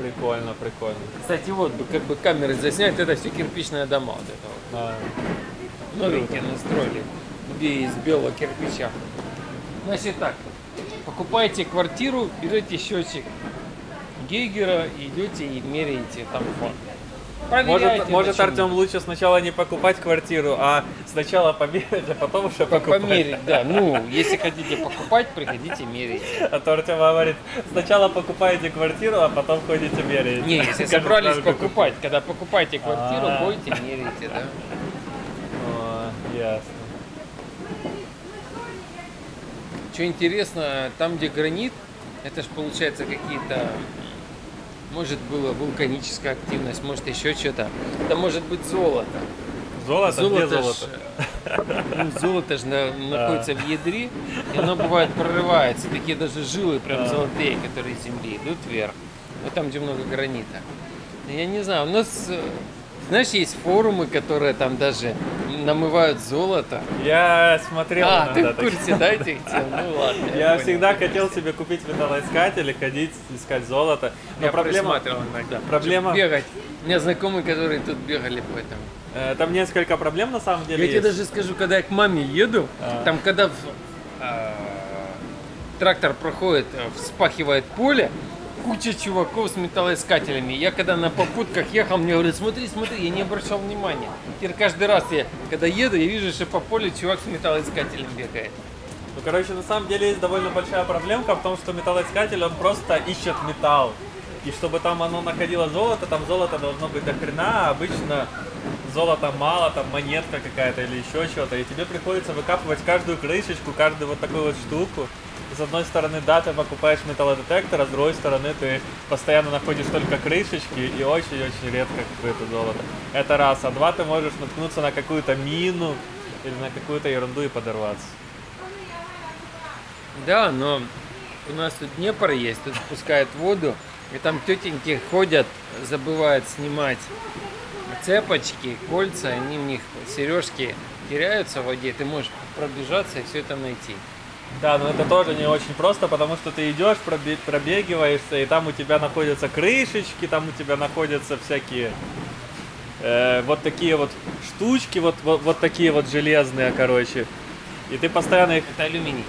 Прикольно, прикольно. Кстати, вот бы как бы камеры заснять, это все кирпичные дома вот это вот. А, Новенькие настроили, где из белого кирпича. Значит так, покупаете квартиру, берете счетчик Гейгера, идете и меряете там фон. Проверяйте Может, может. Артем лучше сначала не покупать квартиру, а сначала померить, а потом уже По- покупать. Померить, да. Ну, если хотите покупать, приходите мерить. А то Артем говорит, сначала покупаете квартиру, а потом ходите меряете. Не, если собрались покупать, когда покупаете квартиру, А. ходите, мерите, да. Ясно. Что интересно, там, где гранит, это ж получается какие-то, может, была вулканическая активность, может, еще что-то. Это может быть золото. Золото? Где ж, золото? ну, золото же на- находится в ядре, и оно бывает прорывается. Такие даже жилы прям золотые, которые из земли идут вверх. Ну там, где много гранита. Я не знаю, у нас, э, знаешь, есть форумы, которые там даже намывают золото. Я смотрел А, ты иногда в такие. курсе, да, этих тем? Ну ладно. Я понял. всегда хотел себе купить металлоискатель и ходить искать золото. Но Я проблема, иногда. проблема- Бегать. У меня знакомые, которые тут бегали по этому. э, там несколько проблем на самом деле Я тебе есть. даже скажу, когда я к маме еду, А. там когда в- а, трактор проходит, э, вспахивает поле, куча чуваков с металлоискателями. Я когда на попутках ехал, мне говорят, смотри, смотри, я не обращал внимания. Теперь каждый раз я, когда еду, я вижу, что по полю чувак с металлоискателем бегает. Ну, короче, на самом деле есть довольно большая проблемка в том, что металлоискатель, он просто ищет металл. И чтобы там оно находило золото, там золото должно быть до хрена, а обычно золота мало, там монетка какая-то или еще что-то. И тебе приходится выкапывать каждую крышечку, каждую вот такую вот штуку. С одной стороны, да, ты покупаешь металлодетектор, а с другой стороны, ты постоянно находишь только крышечки и очень-очень редко какое-то золото. Это раз. А два, ты можешь наткнуться на какую-то мину или на какую-то ерунду и подорваться. Да, но у нас тут Днепр есть, тут спускают воду, и там тетеньки ходят, забывают снимать цепочки, кольца, они в них сережки теряются в воде, ты можешь пробежаться и все это найти. Да, но это тоже не очень просто, потому что ты идешь, пробе- пробегиваешься, и там у тебя находятся крышечки, там у тебя находятся всякие э, вот такие вот штучки, вот, вот, вот такие вот железные, короче. И ты постоянно их Это алюминий.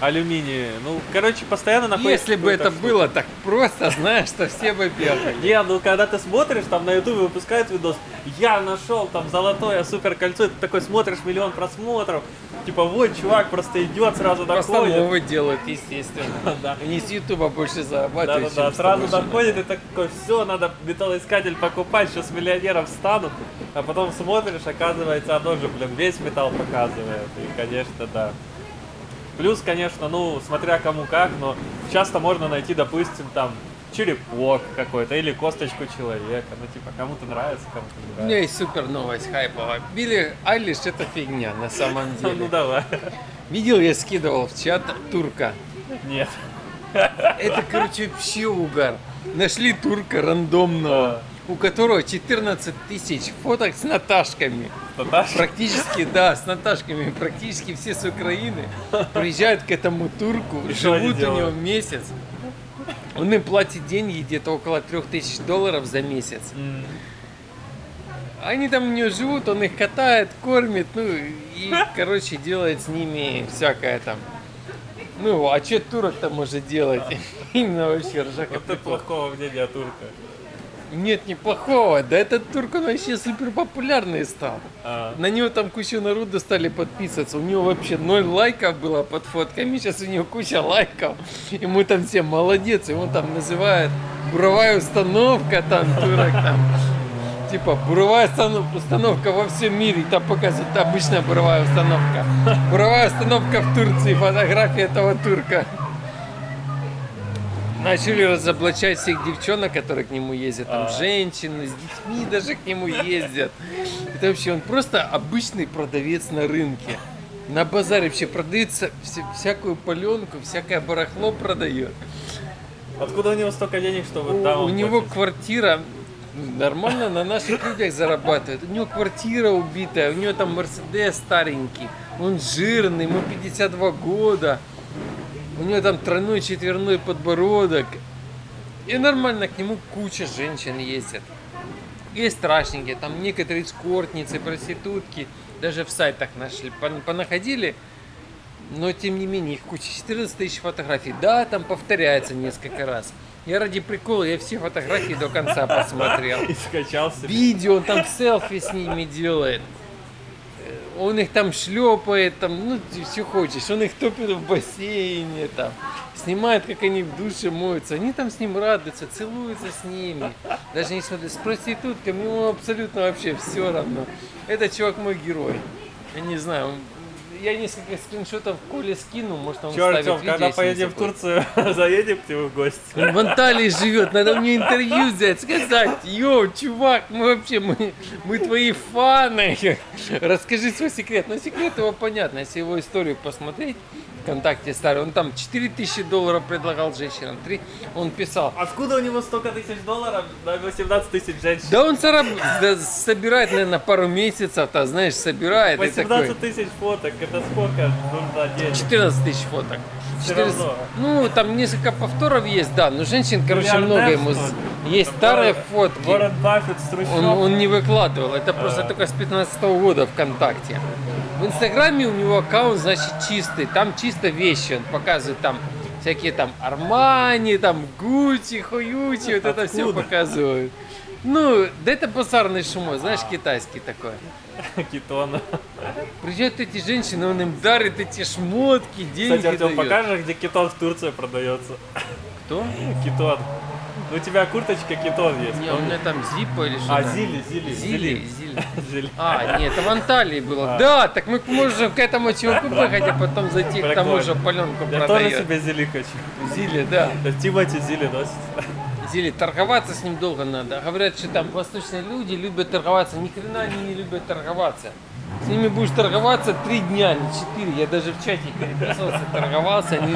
Алюминий, ну, короче, постоянно находишь. Если бы это штуку. было так просто, знаешь, что все бы бегали. Не, ну когда ты смотришь, там на ютубе выпускают видос, я нашел там золотое супер кольцо, ты такой смотришь миллион просмотров, типа вот чувак просто идет, сразу Просто доходит. новые делают, естественно. Да. Они с Ютуба больше зарабатывают, Да-да-да, сразу доходит и такой, все, надо металлоискатель покупать, сейчас миллионером станут. А потом смотришь, оказывается, оно же, блин, весь металл показывает. И, конечно, да. Плюс, конечно, ну, смотря кому как, но часто можно найти, допустим, там, черепок какой-то или косточку человека. Ну, типа, кому-то нравится, кому-то не У меня нравится. есть супер новость хайповая. Билли Айлиш это фигня на самом Ну, деле. давай. Видел, я скидывал в чат турка. Нет. Это, короче, вообще угар. Нашли турка рандомного, у которого 14 тысяч фоток с Наташками. Наташа? Практически, да, с Наташками. Практически все с Украины приезжают к этому турку, И живут у него месяц. Он им платит деньги где-то около 3000 долларов за месяц. М, Они там у него живут, он их катает, кормит, ну и, короче, делает с ними всякое там. Ну, а что турок-то может делать? Именно вообще ржака Вот прикол. плохого мнения о турка. Нет, неплохого. Да этот турк, он вообще супер популярный стал. А, На него там куча народу стали подписываться. У него вообще ноль лайков было под фотками. Сейчас у него куча лайков. Ему там все молодец. Его там называют буровая установка, там турок там. Типа буровая установ- установка во всем мире. Там показывают обычная буровая установка. Буровая установка в Турции. Фотография этого турка. Начали разоблачать всех девчонок, которые к нему ездят. Там А. женщины с детьми даже к нему ездят. Это вообще он просто обычный продавец на рынке. На базаре вообще продается вся- всякую паленку, всякое барахло продает. Откуда у него столько денег, что вот У, там у него платит? квартира нормально на наших людях зарабатывает. У него квартира убитая, у него там Мерседес старенький, он жирный, ему 52 года. У него там тройной четверной подбородок. И нормально к нему куча женщин ездят. Есть страшненькие, там некоторые эскортницы, проститутки, даже в сайтах нашли, пон- понаходили, но тем не менее их куча, 14 тысяч фотографий. Да, там повторяется несколько раз. Я ради прикола, я все фотографии до конца посмотрел. И скачал себе. Видео, он там селфи с ними делает. Он их там шлепает, там, ну, все хочешь. Он их топит в бассейне, там. Снимает, как они в душе моются. Они там с ним радуются, целуются с ними. Даже не смотрят. С проститутками ему абсолютно вообще все равно. Этот чувак мой герой. Я не знаю, я несколько скриншотов Коле скину, может он Артем, видео, когда поедем в. Турцию, заедем к тебе в гости. Он в Анталии живет, надо мне интервью взять, сказать, йоу, чувак, мы вообще, мы, мы твои фаны. Расскажи свой секрет. Но секрет его понятно, если его историю посмотреть, ВКонтакте старый, он там 4000 долларов предлагал женщинам, 3, он писал, Откуда у него столько тысяч долларов на 18 тысяч женщин? да он зараб- да собирает, наверное, пару месяцев, то знаешь, собирает. и такой, 18 тысяч фоток, это сколько нужно денег? 14 тысяч фоток. Всё 14 равно. Ну, там несколько повторов есть, да, но женщин, короче, много ему. Есть старые фотки. Баффет с. Он, он не выкладывал, это просто А. только с 15 года ВКонтакте. В Инстаграме у него аккаунт, значит, чистый. Там чисто вещи. Он показывает там всякие там Армани, там Гуччи, Хуючи, вот это все показывают. Ну, да это базарный шумой, знаешь, китайский такой. Китона. Приезжают эти женщины, он им дарит эти шмотки, деньги Кстати, Артем, покажешь, где китон в Турции продается? Кто? Китон. Ну, у тебя курточка китон есть. Не, у меня там Зиппа или что А? Зили, Зили, Зили, Зили. А, нет, это в Анталии было. А. Да, так мы можем к этому чуваку поехать, а потом зайти к тому же паленку Я тоже себе Зили хочу. Зили, да. Тимати Зили носит. Зили, торговаться с ним долго надо. Говорят, что там восточные люди любят торговаться. Ни хрена они не любят торговаться. С ними будешь торговаться три дня, не четыре. Я даже в чате переписывался, торговался. Они,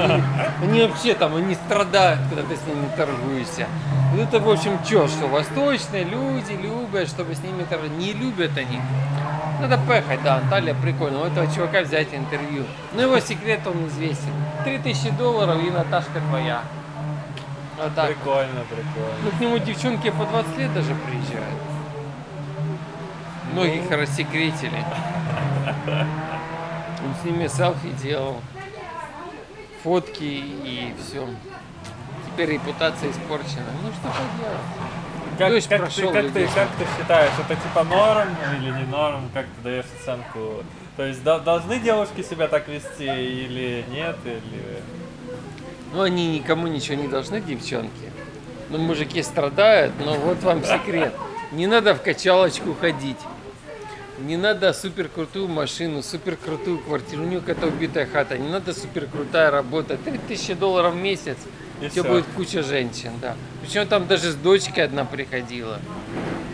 они вообще там, они страдают, когда ты с ними торгуешься. Вот это, в общем, что, что восточные люди любят, чтобы с ними торговать. Не любят они. Надо поехать, да, Анталия прикольно. У этого чувака взять интервью. Но его секрет, он известен. 3000 долларов и Наташка твоя. Вот так. Прикольно, прикольно. Ну, к нему девчонки по 20 лет даже приезжают. Многих рассекретили. Он с ними селфи делал, фотки и все. Теперь репутация испорчена. Ну что поделать? Как, Дождь как, ты, прошел, как, люди ты, как ты считаешь, это типа норм или не норм? Как ты даешь оценку? То есть до- должны девушки себя так вести или нет? Или... Ну, они никому ничего не должны, девчонки. Ну, мужики страдают, но вот вам секрет. Не надо в качалочку ходить. Не надо супер крутую машину, супер крутую квартиру. У нее какая-то убитая хата. Не надо супер крутая работа. 3000 долларов в месяц. И всё. будет куча женщин, да. Причем там даже с дочкой одна приходила.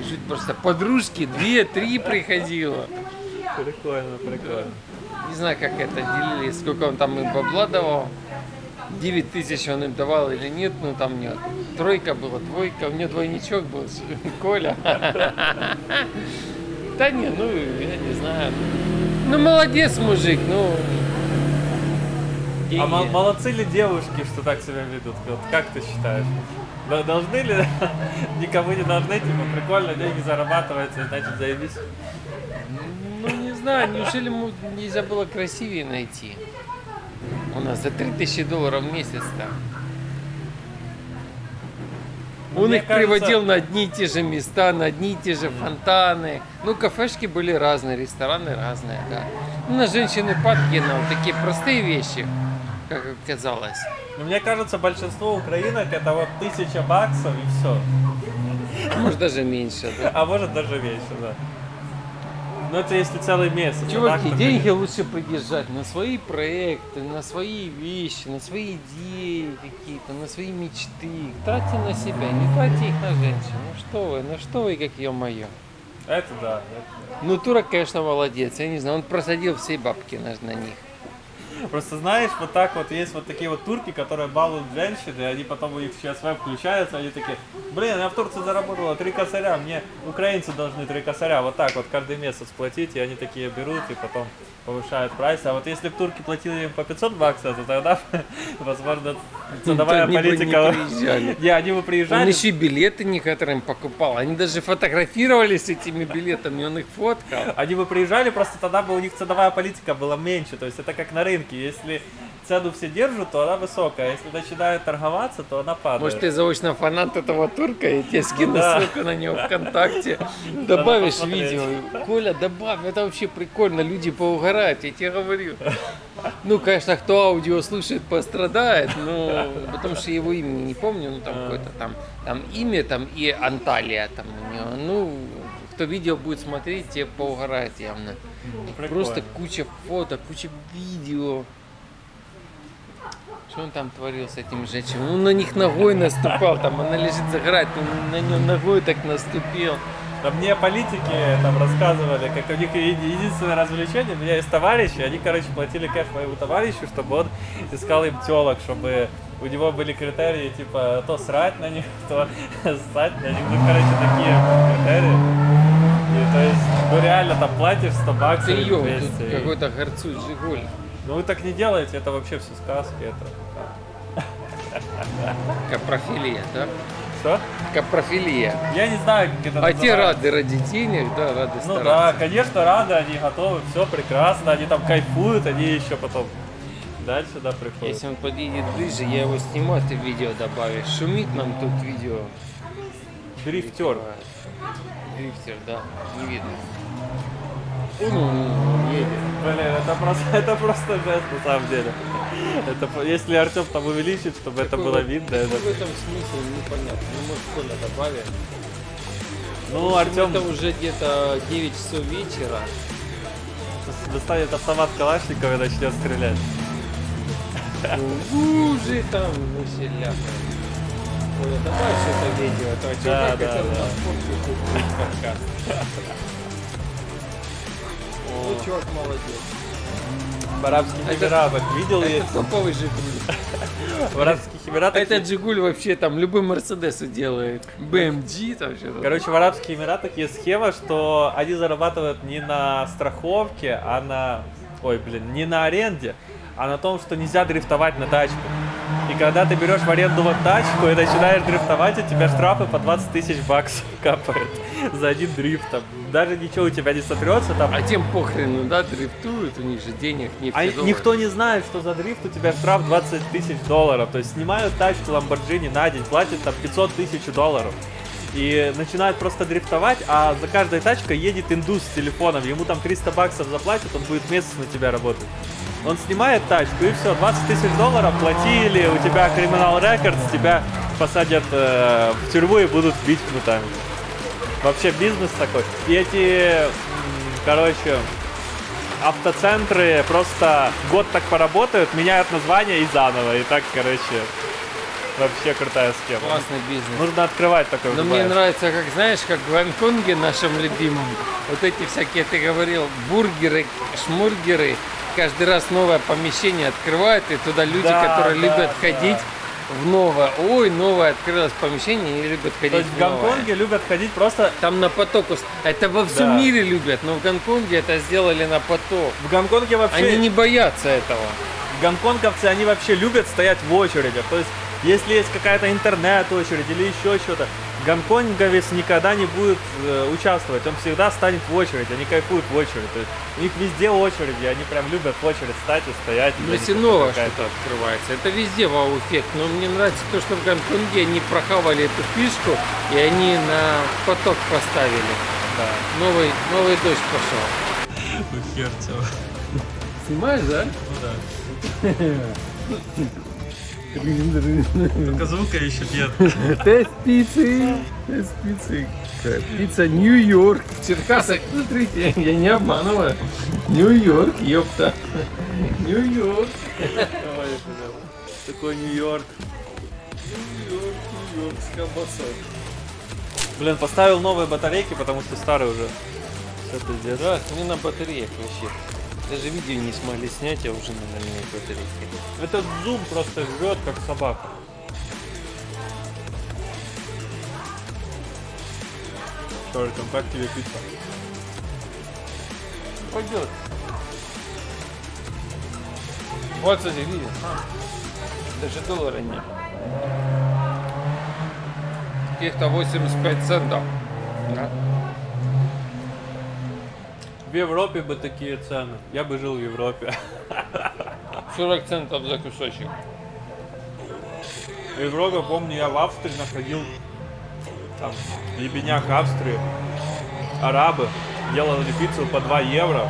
Жуть просто. Подружки, две, три приходила. Прикольно, прикольно. Не знаю, как это делили, сколько он там им бабла давал. 9 тысяч он им давал или нет, ну там нет. Тройка была, двойка, у меня двойничок был, Коля. Да не, ну я не знаю. Ну молодец мужик, ну. А деньги. мол- молодцы ли девушки, что так себя ведут? Вот как ты считаешь? Должны ли? Никому не должны, типа, прикольно, деньги зарабатываются, значит, заебись. Ну не знаю, неужели нельзя было красивее найти? У нас за 3000 долларов в месяц-то. Ну, Он мне их кажется- приводил на одни и те же места, на одни и те же фонтаны. Ну, кафешки были разные, рестораны разные, да. Ну, на женщины вот такие простые вещи, как оказалось. Но мне кажется, большинство украинок это вот тысяча баксов и все. А Может, даже меньше, да. А может даже меньше, да. Но это если целый месяц. а Чуваки, так-то, деньги лучше придержать на свои проекты, на свои вещи, на свои идеи какие-то, на свои мечты. Тратьте на себя, не тратьте их на женщин. Ну что вы, ну что вы, как ее-мое. Это да. это Ну, Турок, конечно, молодец. Я не знаю, он просадил все бабки на, на них. Просто знаешь, вот так вот есть вот такие вот турки, которые балуют женщин, и они потом у них сейчас СВ включаются, они такие, блин, я в Турции заработала три косаря, мне украинцы должны три косаря, вот так вот каждый месяц платить, и они такие берут, и потом повышают прайс. А вот если бы турки платили им по 500 баксов, то тогда, возможно, ценовая Они бы не политика... приезжали. Не, они бы Он приезжали, еще и билеты некоторым покупал. Они даже фотографировались этими билетами, он их фоткал. они бы приезжали, просто тогда бы у них ценовая политика была меньше. То есть это как на рынке. Если цену все держат, то она высокая. А если начинают торговаться, то она падает. Может, ты заочно фанат этого турка, и тебе скину Да. ссылку на него ВКонтакте. Добавишь видео. Коля, добавь, это вообще прикольно, люди поугарают, я тебе говорю. Ну, конечно, кто аудио слушает, пострадает, но потому что его имени не помню, ну там какое-то там, там имя там и Анталия там у него. Ну, кто видео будет смотреть, те поугарает явно. Прикольно. Просто куча фото, куча видео. Что он там творил с этим женщинами? Он на них ногой наступал, там она лежит загорать, он на нее ногой так наступил. Да мне политики там рассказывали, как у них единственное развлечение, у меня есть товарищи, они, короче, платили кэш моему товарищу, чтобы он искал им телок, чтобы у него были критерии, типа, то срать на них, то ссать на них, ну, короче, такие критерии. И, то есть, ну, реально, там платишь 100 баксов Ты или ё, 200. тут и- какой-то горцуй Жигуль. Ну, вы так не делаете, это вообще все сказки, это... Капрофилия, да? Что? Капрофилия. Я не знаю, как это А те называется. рады ради денег, да, рады Ну да, конечно, рады, они готовы, все прекрасно, они там кайфуют, они еще потом дальше сюда приходят. Если он подъедет ближе, я его сниму, а ты видео добавишь. Шумит нам тут видео. Дрифтер. Дрифтер, да, не видно. Он едет. Блин, это просто, это просто жест на самом деле. Это, если Артем там увеличит, чтобы это Какой было вот- видно, это... в этом смысл непонятно. Ну, может, Коля добавит. Ну, Артем Это уже где-то 9 часов вечера. достанет автомат Калашникова и начнет стрелять. Уже там мы все ляпаем. Коля, добавь это видео, то Да, да, это да. подкаст. Ну, чувак молодец. В Арабских Эмиратах видел я Это топовый Жигуль. в Арабских Эмиратах. Этот Жигуль вообще там любой Мерседесу делает. BMG там что-то. Короче, в Арабских Эмиратах есть схема, что они зарабатывают не на страховке, а на... Ой, блин, не на аренде, а на том, что нельзя дрифтовать на тачку. И когда ты берешь в аренду вот тачку и начинаешь дрифтовать, у тебя штрафы по 20 тысяч баксов капают за один дрифт. Там. Даже ничего у тебя не сотрется, там А тем похрену, да, дрифтуют, у них же денег не а никто не знает, что за дрифт у тебя штраф 20 тысяч долларов. То есть снимают тачку Lamborghini на день, платят там 500 тысяч долларов. И начинают просто дрифтовать, а за каждой тачкой едет индус с телефоном. Ему там 300 баксов заплатят, он будет месяц на тебя работать. Он снимает тачку и все, 20 тысяч долларов платили, у тебя криминал рекорд, тебя посадят э, в тюрьму и будут бить кнутами. Вообще бизнес такой. И эти, короче, автоцентры просто год так поработают, меняют название и заново. И так, короче, вообще крутая схема. Классный бизнес. Нужно открывать такой Но мне нравится, как знаешь, как в Гонконге нашем любимом, вот эти всякие, ты говорил, бургеры, шмургеры, каждый раз новое помещение открывают, и туда люди, Да, которые да, любят да. ходить в новое. Ой, новое открылось помещение, и любят ходить То есть в в. Гонконге любят ходить просто... Там на поток. Это во всем Да. мире любят, но в Гонконге это сделали на поток. В Гонконге вообще... Они не боятся этого. Гонконговцы, они вообще любят стоять в очередях. То есть, если есть какая-то интернет-очередь или еще что-то, гонконговец никогда не будет э, участвовать. Он всегда станет в очередь, они кайфуют в очередь. То есть, у них везде очереди, они прям любят в очередь стать и стоять. для них Если это новое что-то открывается, это везде вау-эффект. Но мне нравится то, что в Гонконге они прохавали эту фишку, и они на поток поставили. Да. Новый, новый дождь пошел. Снимаешь, да? Только звука еще нет. Тест пиццы. Тест пиццы. Пицца Нью-Йорк. В Черкасах, смотрите, я не обманываю. Нью-Йорк, ёпта. Нью-Йорк. Такой Нью-Йорк. Нью-Йорк, Нью-Йорк с колбасой. Блин, поставил новые батарейки, потому что старые уже. Все пиздец. Да, не на батареях вообще. Даже видео не смогли снять, а уже на нормальной батарейке. Этот зум просто жрет, как собака. Там как тебе пицца? Пойдет. Вот, кстати, видишь. Даже доллара нет. Каких-то 85 центов. Да. В Европе бы такие цены. Я бы жил в Европе. 40 центов за кусочек. В Европе, помню, я в Австрии находил там ебеняк Австрии. Арабы делали пиццу по 2 евро.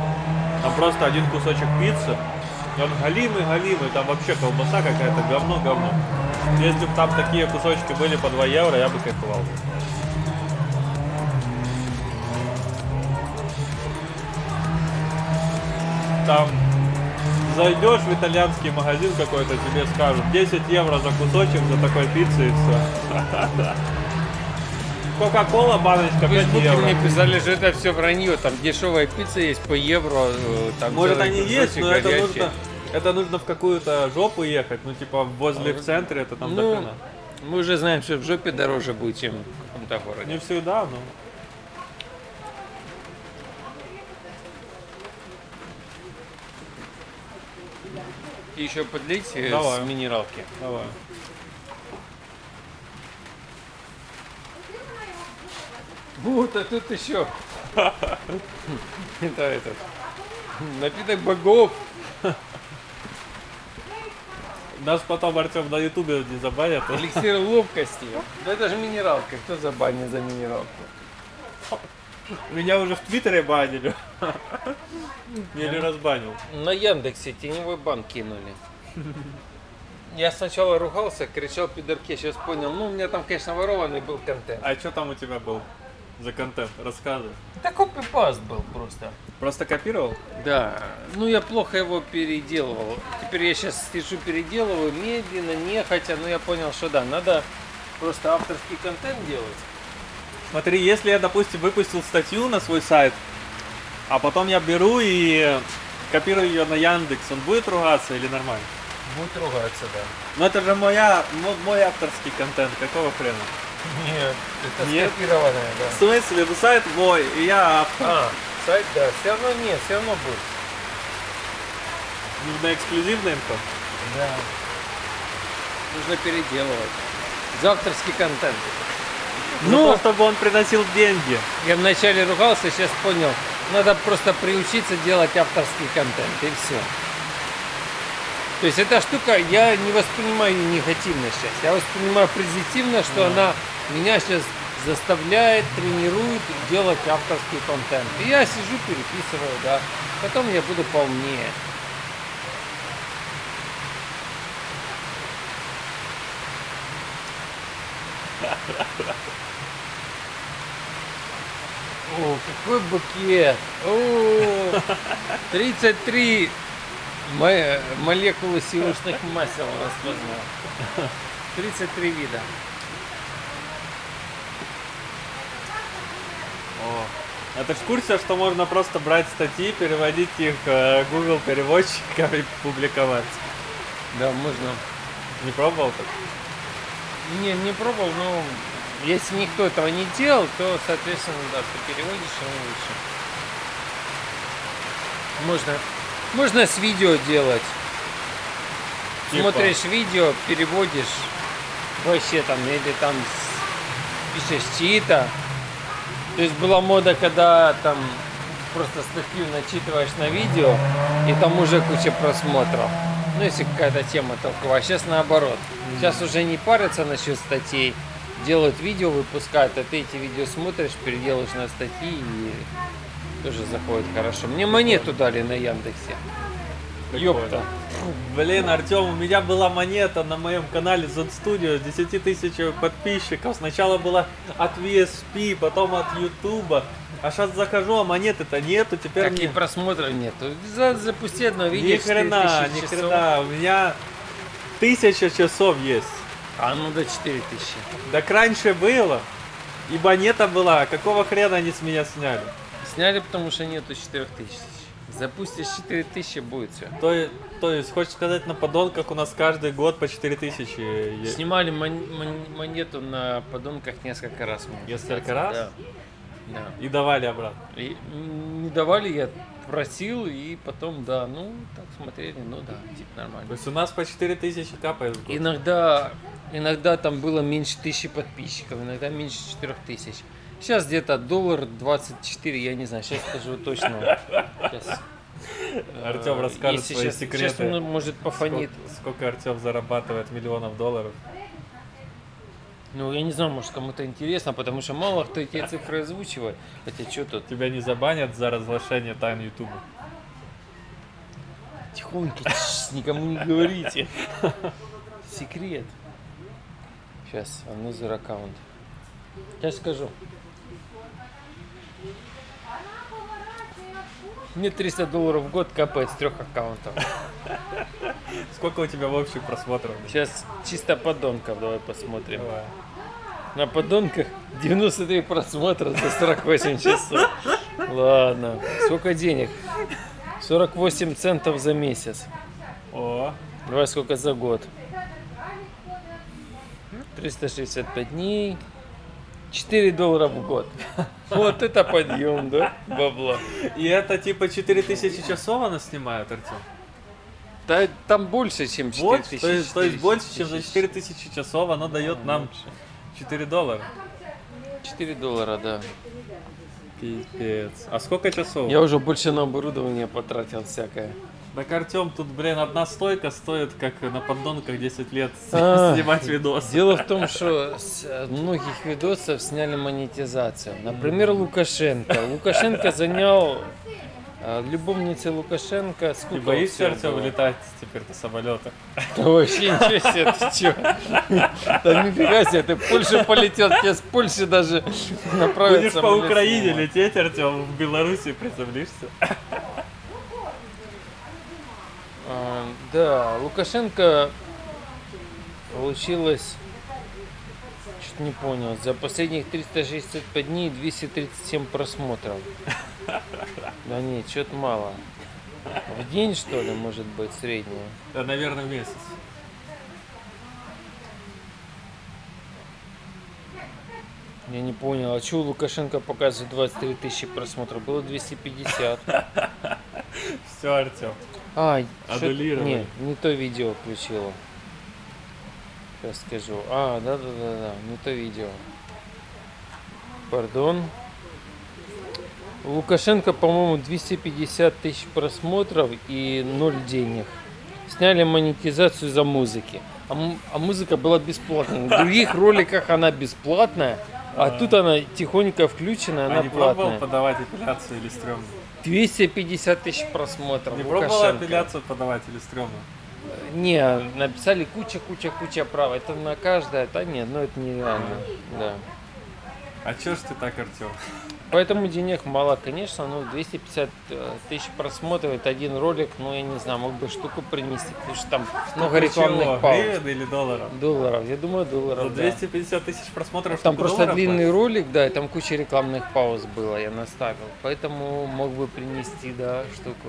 Там просто один кусочек пиццы. И он галимый, галимый, там вообще колбаса какая-то, говно, говно. Если бы там такие кусочки были по 2 евро, я бы кайфовал. Там зайдешь в итальянский магазин какой-то, тебе скажут 10 евро за кусочек за такой пиццы и все. Кока-кола баночка В 5 Фейсбуке евро. мне писали, что это все вранье. Там дешевая пицца есть по евро. э, Там Может они есть, но это горячий. нужно, это нужно в какую-то жопу ехать, ну типа возле в центре, это там Ну, до хрена. мы уже знаем, что в жопе дороже будет, чем в каком-то городе. Не всегда, но... И еще подлить э, Давай. с минералки. Давай. Вот, а тут еще. Это этот. Напиток богов. Нас потом Артем на ютубе не забанят. Эликсир ловкости. Да это же минералка. Кто забанит за минералку? Меня уже в Твиттере банили. Еле разбанил. На Яндексе теневой банк кинули. Я сначала ругался, кричал пидорке, сейчас понял. Ну, у меня там, конечно, ворованный был контент. А что там у тебя был за контент? Рассказывай. Да копипаст был просто. Просто копировал? Да, ну я плохо его переделывал. Теперь я сейчас сижу, переделываю медленно, нехотя, но я понял, что да, надо просто авторский контент делать. Смотри, если я, допустим, выпустил статью на свой сайт, а потом я беру и копирую ее на Яндекс, он будет ругаться или нормально? Будет ругаться, да. Ну это же моя, мо- мой авторский контент, какого хрена? Нет, это Нет? скопированное, В да. смысле, ну сайт мой, и я автор. А, сайт, да, все равно нет, все равно будет. Нужна эксклюзивная инфа. Да. Нужно переделывать. За авторский контент. Ну, Ну, чтобы он приносил деньги. я вначале ругался, сейчас понял. Надо просто приучиться делать авторский контент, и все. То есть эта штука, я не воспринимаю ее негативно сейчас. Я воспринимаю позитивно, что она меня сейчас заставляет, тренирует делать авторский контент. И я сижу, переписываю, да. Потом я буду поумнее. О, какой букет! О, 33 мо- молекулы сивушных масел распознал. 33 вида. А ты в курсе, что можно просто брать статьи, переводить их э, Google переводчиком и публиковать? Да, можно. Не пробовал так? Не, не пробовал, но если никто этого не делал, то, соответственно, да, ты переводишь ему лучше. Можно, можно с видео делать. Типа? Смотришь видео, переводишь вообще там, или там пишешь чьи-то. То есть была мода, когда там просто статью начитываешь на видео, и там уже куча просмотров. Ну, если какая-то тема толковая. А сейчас наоборот. Сейчас уже не парятся насчет статей. Делают видео, выпускают, а ты эти видео смотришь, переделаешь на статьи и тоже заходит хорошо. Мне монету дали на Яндексе. Ёпта. Блин, Артем, у меня была монета на моем канале Z Studio с 10 тысяч подписчиков. Сначала была от VSP, потом от YouTube. А сейчас захожу, а монеты-то нету. Теперь Так и мне... просмотров нет. За- Запусти одно видео. Ни хрена, 4000 ни часов. хрена. У меня тысяча часов есть. А ну до 4000. Так раньше было. И монета была. Какого хрена они с меня сняли? Сняли, потому что нету 4000. Запустишь 4000, будет все. То, е- то есть, хочешь сказать, на подонках у нас каждый год по 4000 есть? Снимали мон- мон- монету на подонках несколько раз. Несколько раз? Да. Да. И давали обратно. И не давали, я просил, и потом, да, ну, так смотрели, ну да, типа То нормально. есть у нас по 4000 капает в год. Иногда, иногда там было меньше тысячи подписчиков, иногда меньше четырех тысяч. Сейчас где-то доллар 24, я не знаю, сейчас скажу точно. Сейчас, Артем э, расскажет если свои секреты. Сейчас он может пофонит. Сколько, сколько Артем зарабатывает миллионов долларов. Ну, я не знаю, может кому-то интересно, потому что мало кто эти цифры озвучивает. Хотя что тут? Тебя не забанят за разглашение тайн Ютуба. Тихонько, никому не говорите. Секрет. Сейчас, another аккаунт. Сейчас скажу. Мне 300 долларов в год капает с трех аккаунтов. Сколько у тебя в общих просмотров? Сейчас чисто подонков давай посмотрим. Давай. На подонках 93 просмотра за 48 часов. Ладно. Сколько денег? 48 центов за месяц. О, Давай сколько за год? 365 дней. 4 доллара в год. Вот это подъем, да? Бабла. и это типа 4000 часов она снимает, Артем? Да, там больше, чем 4 Больше? тысячи. То есть, то есть 4 больше, чем за тысячи. 4000 часов она дает нам 4 доллара. 4 доллара, да. Пипец. А сколько часов? Я уже больше на оборудование потратил всякое. Так, Артем, тут, блин, одна стойка стоит, как на поддонках 10 лет А. снимать видос. Дело в том, что с э, многих видосов сняли монетизацию. Например, Лукашенко. Лукашенко занял э, любовнице Лукашенко Ты боишься, всего Артем, было? летать теперь на самолетах? Да вообще ничего себе, ты чё? Да нифига себе, ты в Польшу полетел, тебе с Польши даже направиться. Будешь по Украине лететь, Артем, в Беларуси приземлишься. А, Да, Лукашенко получилось, что-то не понял, за последних 365 дней 237 просмотров. Да нет, что-то мало. В день, что ли, может быть, среднее? Да, наверное, месяц. Я не понял, а у Лукашенко показывает 23 тысячи просмотров? Было 250. Все, Артем. А, Аннулировали. Не, не то видео включила. Сейчас скажу. А, да, да, да, да, не то видео. Пардон. Лукашенко, по-моему, 250 тысяч просмотров и ноль денег. Сняли монетизацию за музыки. А, а музыка была бесплатная. В других роликах она бесплатная, а тут она тихонько включена, А она не пробовал платная. подавать апелляцию или стрёмно? 250 тысяч просмотров. Не пробовал апелляцию подавать или стрёмно? Не, написали куча, куча, куча прав. Это на каждое, да нет, ну это нереально. Да. А чё ж ты так, Артем? Поэтому денег мало, конечно, ну 250 э, тысяч просмотров, это один ролик, ну я не знаю, мог бы штуку принести, потому что там много рекламных пауз. Гривен или долларов? Долларов, я думаю, За долларов, да. 250 тысяч просмотров Там просто долларов длинный платят? ролик, да, и там куча рекламных пауз было, я наставил. Поэтому мог бы принести, да, штуку.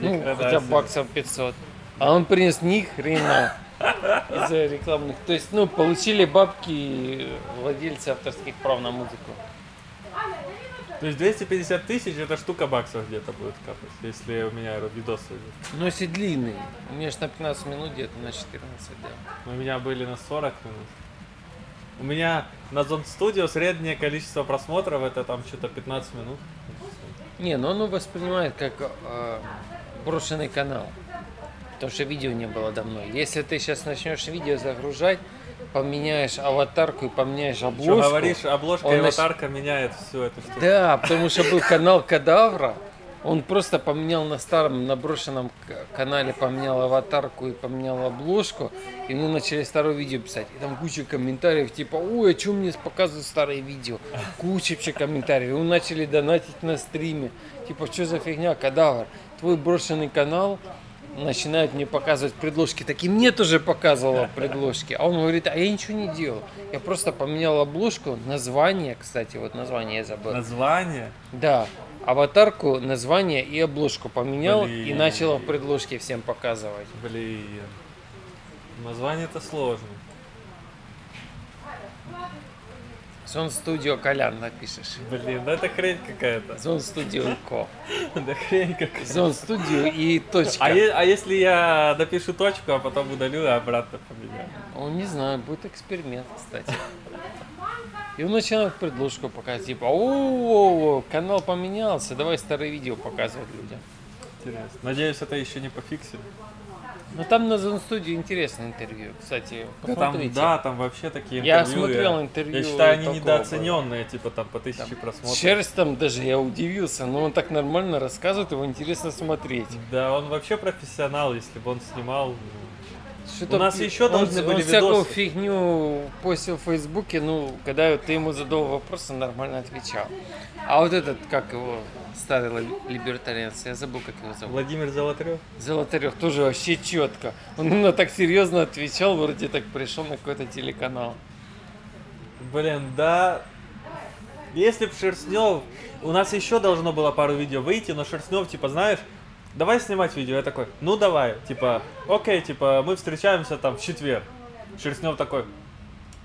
Ну, Никогда хотя бы баксов 500. А он принес ни хрена из-за рекламных. То есть, ну, получили бабки владельцы авторских прав на музыку. То есть 250 тысяч это штука баксов где-то будет капать, если у меня видос идет. Но если длинный, у меня же на 15 минут где-то на 14, да. У меня были на 40 минут. У меня на Zone Studio среднее количество просмотров это там что-то 15 минут. Не, ну он воспринимает как э, брошенный канал. Потому что видео не было давно. Если ты сейчас начнешь видео загружать, поменяешь аватарку и поменяешь Что обложку. говоришь, обложка и аватарка меняет всю эту штуку. Да, потому что был канал Кадавра. Он просто поменял на старом наброшенном канале, поменял аватарку и поменял обложку. И мне начали старое видео писать. И там куча комментариев, типа, ой, а что мне показывают старые видео? Куча вообще комментариев. И мы начали донатить на стриме. Типа, что за фигня, Кадавр? Твой брошенный канал начинают мне показывать предложки. Так и мне тоже показывала предложки. А он говорит, а я ничего не делал. Я просто поменял обложку, название, кстати, вот название я забыл. Название. Да, аватарку, название и обложку поменял и Блин. начал в предложке всем показывать. Блин. Название это сложно. Зон Студио Колян напишешь. Блин, да это хрень какая-то. Зон Студио Ко. Да хрень какая-то. Зон Студио и точка. А, е- а если я допишу точку, а потом удалю и обратно поменяю? Ну, не знаю, будет эксперимент, кстати. И он начинает предложку показывать, типа, о, канал поменялся, давай старые видео показывать людям. Интересно. Надеюсь, это еще не пофиксили. Ну там на Зон Студио интересное интервью, кстати, Там, посмотрите. да, там вообще такие Я интервью. смотрел интервью Я считаю, они недооцененные, типа там по тысяче просмотров. Шерсть там даже, я удивился, но он так нормально рассказывает, его интересно смотреть. Да, он вообще профессионал, если бы он снимал. Что-то У нас пи- еще он- должны были он всякую видосы. фигню постил в Фейсбуке, ну, когда ты ему задал вопрос, он нормально отвечал. А вот этот, как его, старый ли- либертарианец, я забыл, как его зовут. Владимир Золотарев. Золотарев тоже вообще четко. Он именно так серьезно отвечал, вроде так пришел на какой-то телеканал. Блин, да. Если б Шерстнев... У нас еще должно было пару видео выйти, но Шерстнев, типа, знаешь, давай снимать видео. Я такой, ну давай. Типа, окей, типа, мы встречаемся там в четверг. Шерстнев такой,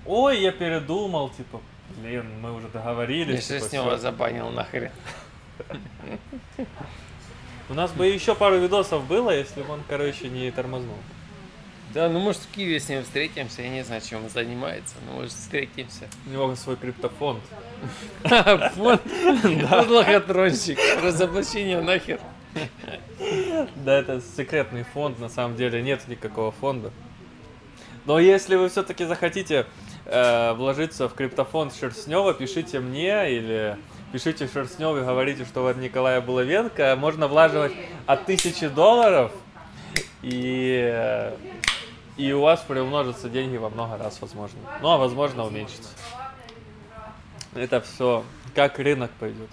ой, я передумал, типа, блин, мы уже Я договорились. типа, Шерстнева всё». забанил нахрен. У нас бы еще пару видосов было, если бы он, короче, не тормознул. Да, ну может в Киеве с ним встретимся, я не знаю, чем он занимается, но может встретимся. У него свой криптофонд. Фонд, лохотронщик, разоблачение нахер. Да, это секретный фонд, на самом деле нет никакого фонда. Но если вы все-таки захотите э, вложиться в криптофонд Шерстнева, пишите мне или пишите Шерстневу и говорите, что вы Николая Булавенко. Можно влаживать от тысячи долларов, и, и у вас приумножатся деньги во много раз, возможно. Ну, а возможно, уменьшится. Это все как рынок пойдет.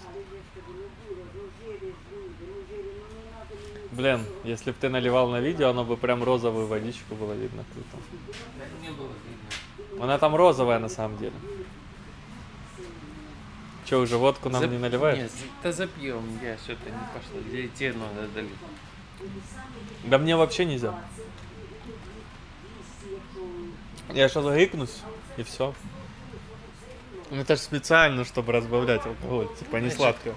Блин, если бы ты наливал на видео, оно бы прям розовую водичку было видно круто. Она там розовая на самом деле. Че, уже водку нам Зап- не наливаешь? Нет, да запьем, я что-то не пошло. Где тебе надо долить? Да мне вообще нельзя. Я сейчас гыкнусь, и все. Ну это же специально, чтобы разбавлять алкоголь, типа не сладко.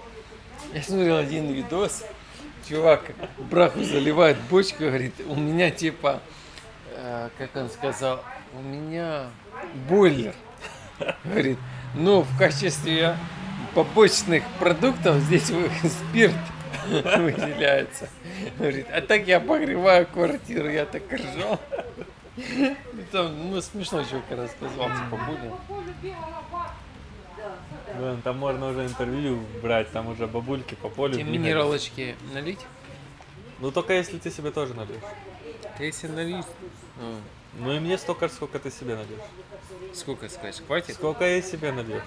Я смотрел один видос, чувак браху заливает бочку, говорит, у меня типа, э, как он сказал, у меня бойлер. Говорит, ну в качестве побочных продуктов здесь спирт выделяется. Говорит, а так я погреваю квартиру, я так ржал. Там, ну, смешно чувак рассказал, типа, будем. Блин, там можно уже интервью брать, там уже бабульки по полю Тебе бегают. минералочки налить? Ну только если ты себе тоже нальешь. Да если налить, ну, Ну и мне столько, сколько ты себе нальешь. сколько скажешь, хватит? Сколько я себе нальешь.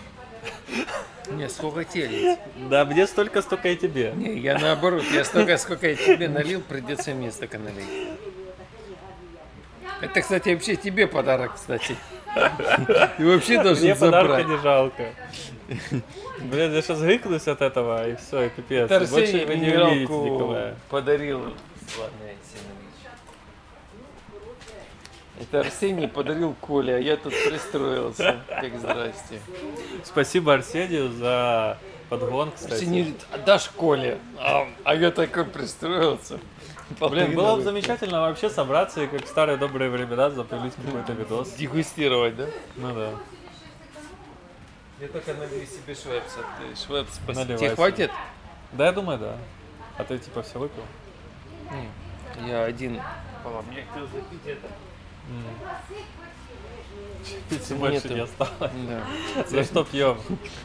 Не, сколько тебе? Да, мне столько, столько и тебе. Не, я наоборот, я столько, сколько я тебе налил, придется мне столько налить. Это, кстати, вообще тебе подарок, кстати. И вообще должен Мне подарка забрать. не жалко. Блин, я сейчас гыкнусь от этого, и все, и пипец. Это Больше Арсений вы не увидите Николая. подарил. Ладно. Это Арсений подарил Коле, а я тут пристроился. Как здрасте. Спасибо Арсению за подгон, кстати. Арсений говорит, отдашь Коле. А, а я такой пристроился. Блин, было бы замечательно вообще собраться и как в старые добрые времена запилить какой-то видос. Дегустировать, да? Ну да. Я только налью себе швепс. а ты Швепс, спасибо. Наливай Тебе хватит? Да, я думаю, да. А ты типа все выпил? Я один. Я хотел запить это. Пиццы больше не осталось. Да. За что пьем?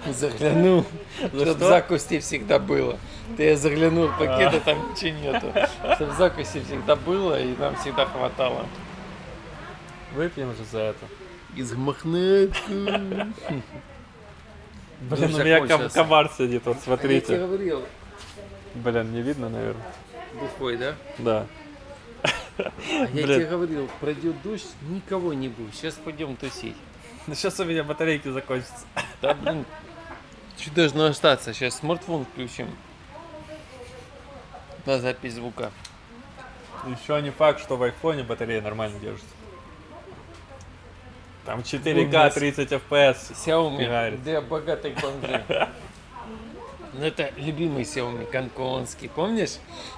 Заглянул, За чтоб в что? закуси всегда было. Да я заглянул в пакет, а там ничего нету. Чтоб в закуси всегда было, и нам всегда хватало. Выпьем же за это. Из. Блин, у меня ком- комар сидит, вот смотрите. Блин, не видно, наверное. Бухой, да? Да. А я тебе говорил, пройдет дождь, никого не будет. Сейчас пойдем тусить. Ну сейчас у меня батарейки закончатся. Да, блин, что должно остаться? Сейчас смартфон включим. На запись звука. Еще не факт, что в айфоне батарея нормально держится. Там 4К 30 FPS. Xiaomi для богатых бомжей. Ну это любимый Xiaomi, гонконгский, помнишь?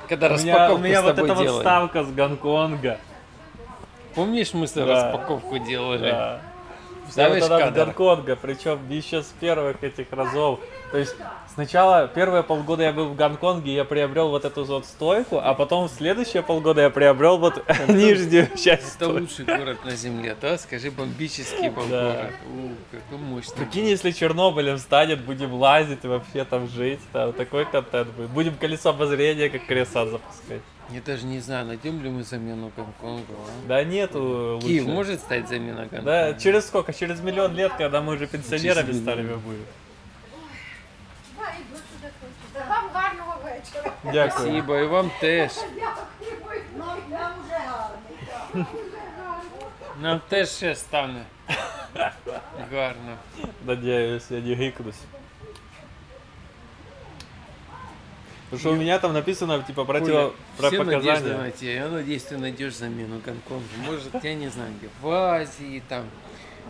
Когда У меня, у распаковку меня с вот тобой эта вот делали. ставка с Гонконга. Помнишь, мы с тобой Да. распаковку делали? Да. Ставишь тогда с кадр? Гонконга, причем еще с первых этих разов. То есть сначала первые полгода я был в Гонконге, я приобрел вот эту вот стойку, а потом следующие полгода я приобрел вот нижнюю часть Это лучший город на земле, да? Скажи, бомбический был Да. город. У, какой мощный. Прикинь, если Чернобылем станет, будем лазить и вообще там жить, там такой контент будет. Будем колесо обозрения как колеса запускать. Я даже не знаю, найдем ли мы замену Гонконгу, а? Да нету лучше. Киев может стать заменой Гонконга? Да, через сколько? Через миллион лет, когда мы уже пенсионерами миллион. будем. Да, іду сюди хочу. Вам гарного вечора. Дякую. Спасибо, і вам теж. Нам. Нам теж ще стане. Гарно. Надеюсь, я не гикнусь. Потому что у меня там написано, типа, Коля, против... все надежды на тебя. Я надеюсь, ты найдешь замену Гонконгу. Может, я не знаю, где. В Азии, там,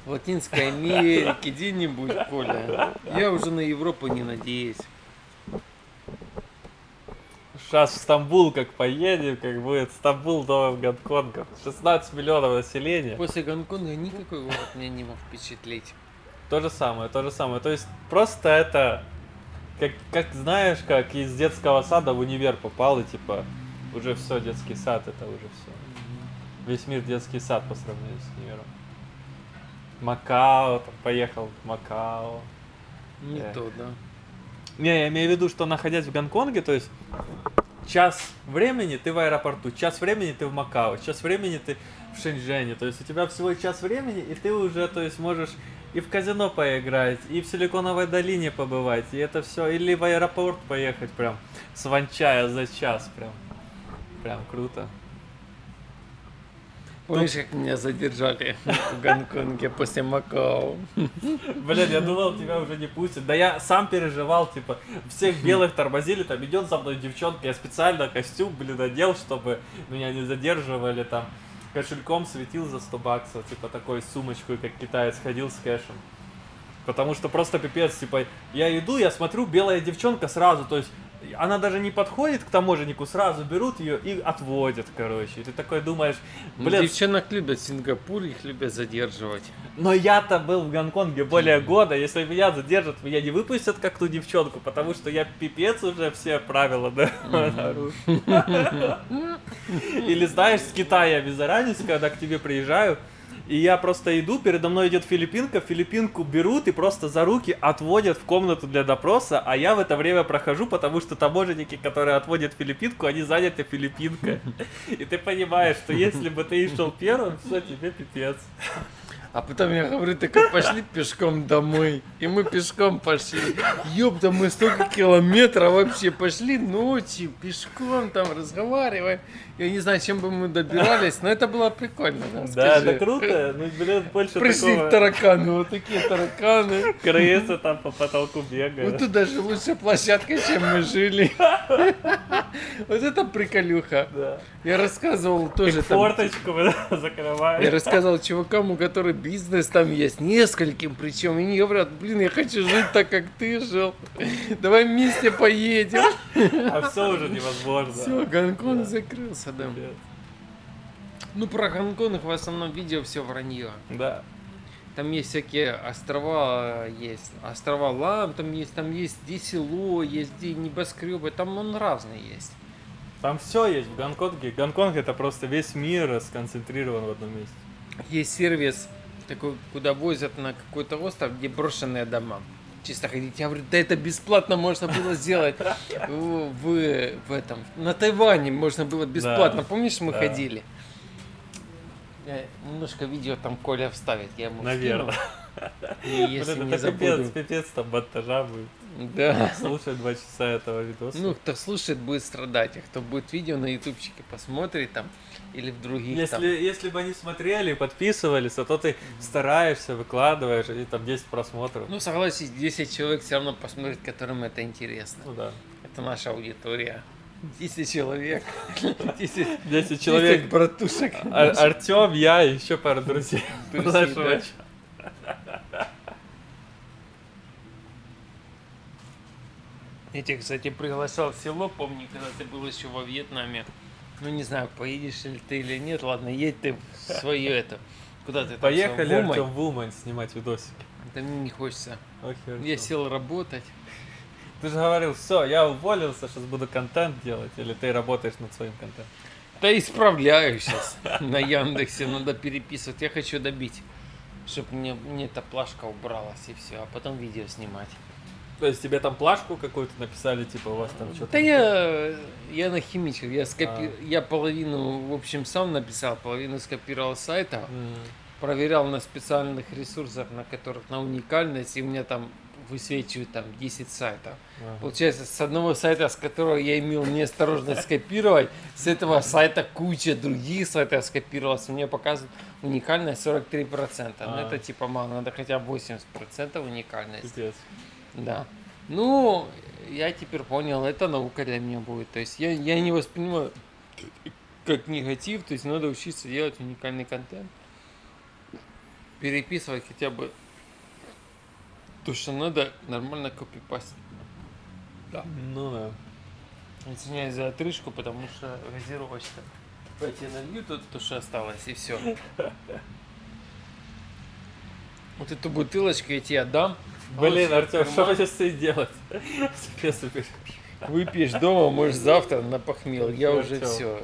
в Латинской Америке, где-нибудь, Коля. Я уже на Европу не надеюсь. Сейчас в Стамбул как поедем, как будет Стамбул новым Гонконгом. 16 миллионов населения. После Гонконга никакой город меня не мог впечатлить. То же самое, то же самое. То есть просто это, как, как знаешь, как из детского сада в универ попал и типа уже все, детский сад, это уже все. Весь мир детский сад по сравнению с универом. Макао, там, поехал в Макао. Не Да. то, да. Не, я имею в виду, что находясь в Гонконге, то есть час времени ты в аэропорту, час времени ты в Макао, час времени ты в Шэньчжэне. То есть у тебя всего час времени, и ты уже, то есть, можешь и в казино поиграть, и в Силиконовой долине побывать, и это все, или в аэропорт поехать прям с Ванчая за час прям. Прям круто. Помнишь, как меня задержали в Гонконге после Макао? Блин, я думал, тебя уже не пустят. Да я сам переживал, типа, всех белых тормозили, там идет за мной девчонка, я специально костюм, блин, одел, чтобы меня не задерживали, там, кошельком светил за 100 баксов, типа, такой сумочку, как китаец, ходил с кэшем. Потому что просто пипец, типа, я иду, я смотрю, белая девчонка сразу, то есть, она даже не подходит к таможеннику, сразу берут ее и отводят, короче. И ты такой думаешь, Ну, блин, Девчонок любят Сингапур, их любят задерживать. но я-то был в Гонконге более года. Если меня задержат, меня не выпустят как ту девчонку, потому что я пипец уже все правила да, нарушил. Или знаешь, с Китая без разницы, когда к тебе приезжаю, и я просто иду, передо мной идет филиппинка, филиппинку берут и просто за руки отводят в комнату для допроса, а я в это время прохожу, потому что таможенники, которые отводят филиппинку, они заняты филиппинкой. И ты понимаешь, что если бы ты шел первым, все, тебе пипец. А потом я говорю, так пошли пешком домой. И мы пешком пошли. Ёпта, мы столько километров вообще пошли ночью, пешком там разговариваем. Я не знаю, чем бы мы добирались, но это было прикольно. Да, Да, это круто. Ну, блин, больше Пришли такого. тараканы, вот такие тараканы. Крысы там по потолку Вот бегают. тут даже лучше площадка, чем мы жили. Вот это приколюха. Да. Я рассказывал тоже там форточку вы Я рассказал чувакам, у которых бизнес там есть, нескольким причем. И они говорят, блин, я хочу жить так, как ты жил. Давай вместе поедем. А все уже невозможно. Все, Гонконг закрылся, Пипец. Ну, про Гонконг в основном видео все вранье. Да. Там есть всякие острова, есть острова Лам, там есть, там есть где село, есть где небоскребы, там он разный есть. Там все есть в Гонконге. Гонконг это просто весь мир сконцентрирован в одном месте. Есть сервис такой, куда возят на какой-то остров, где брошенные дома. Чисто ходить. Я говорю, да это бесплатно можно было сделать в, в, этом. На Тайване можно было бесплатно. Да, Помнишь, мы да. ходили? Я немножко видео там Коля вставит, я ему Наверное. скину. И если не это пипец, забуду. пипец там монтажа будет. Да. Слушай два часа этого видоса. Ну, кто слушает, будет страдать, а кто будет видео на ютубчике посмотрит там или в других если, там. если бы они смотрели, подписывались, а то ты стараешься, выкладываешь, и там 10 просмотров. Ну, согласись, 10 человек все равно посмотрит, которым это интересно. Ну да. Это наша аудитория. 10 человек. 10, 10 человек. братушек. Ар- Артем, я и еще пара друзей. Друзей, Нашего да. чата. Я тебя, кстати, приглашал в село, помню, когда ты был еще во Вьетнаме. Ну, не знаю, поедешь ли ты или нет. Ладно, едь ты в свое это. Куда ты там? Поехали, в? Артем, в Умань снимать видосики. Да мне не хочется. Окей, Я сел работать. Ты же говорил, все, я уволился, сейчас буду контент делать, или ты работаешь над своим контентом? Да исправляю сейчас. На Яндексе надо переписывать. Я хочу добить, чтобы мне, мне эта плашка убралась и все, а потом видео снимать. То есть тебе там плашку какую-то написали, типа у вас там что-то... Да я, я нахимичил, я, скопи... А. я половину, в общем, сам написал, половину скопировал с сайта, М, проверял на специальных ресурсах, на которых на уникальность, и у меня там высвечивают там 10 сайтов. ага. Получается, с одного сайта, с которого я имел неосторожность скопировать, с этого сайта куча других сайтов скопировалось. У меня показывает уникальность 43%. Ну, А. это типа мало, надо хотя бы 80% уникальности. Пиздец. Да. Ну, я теперь понял, это наука для меня будет. То есть я, я не воспринимаю как негатив, то есть надо учиться делать уникальный контент. Переписывать хотя бы то, что надо, нормально копипастить. Ну да. Извиняюсь за отрыжку, потому что газировочка. Я налью тут то, что осталось, и все. Вот эту бутылочку я тебе отдам. Блин, А Артем, что будешь с ней делать? Выпьешь дома, может завтра напохмел. Я Всё, уже все.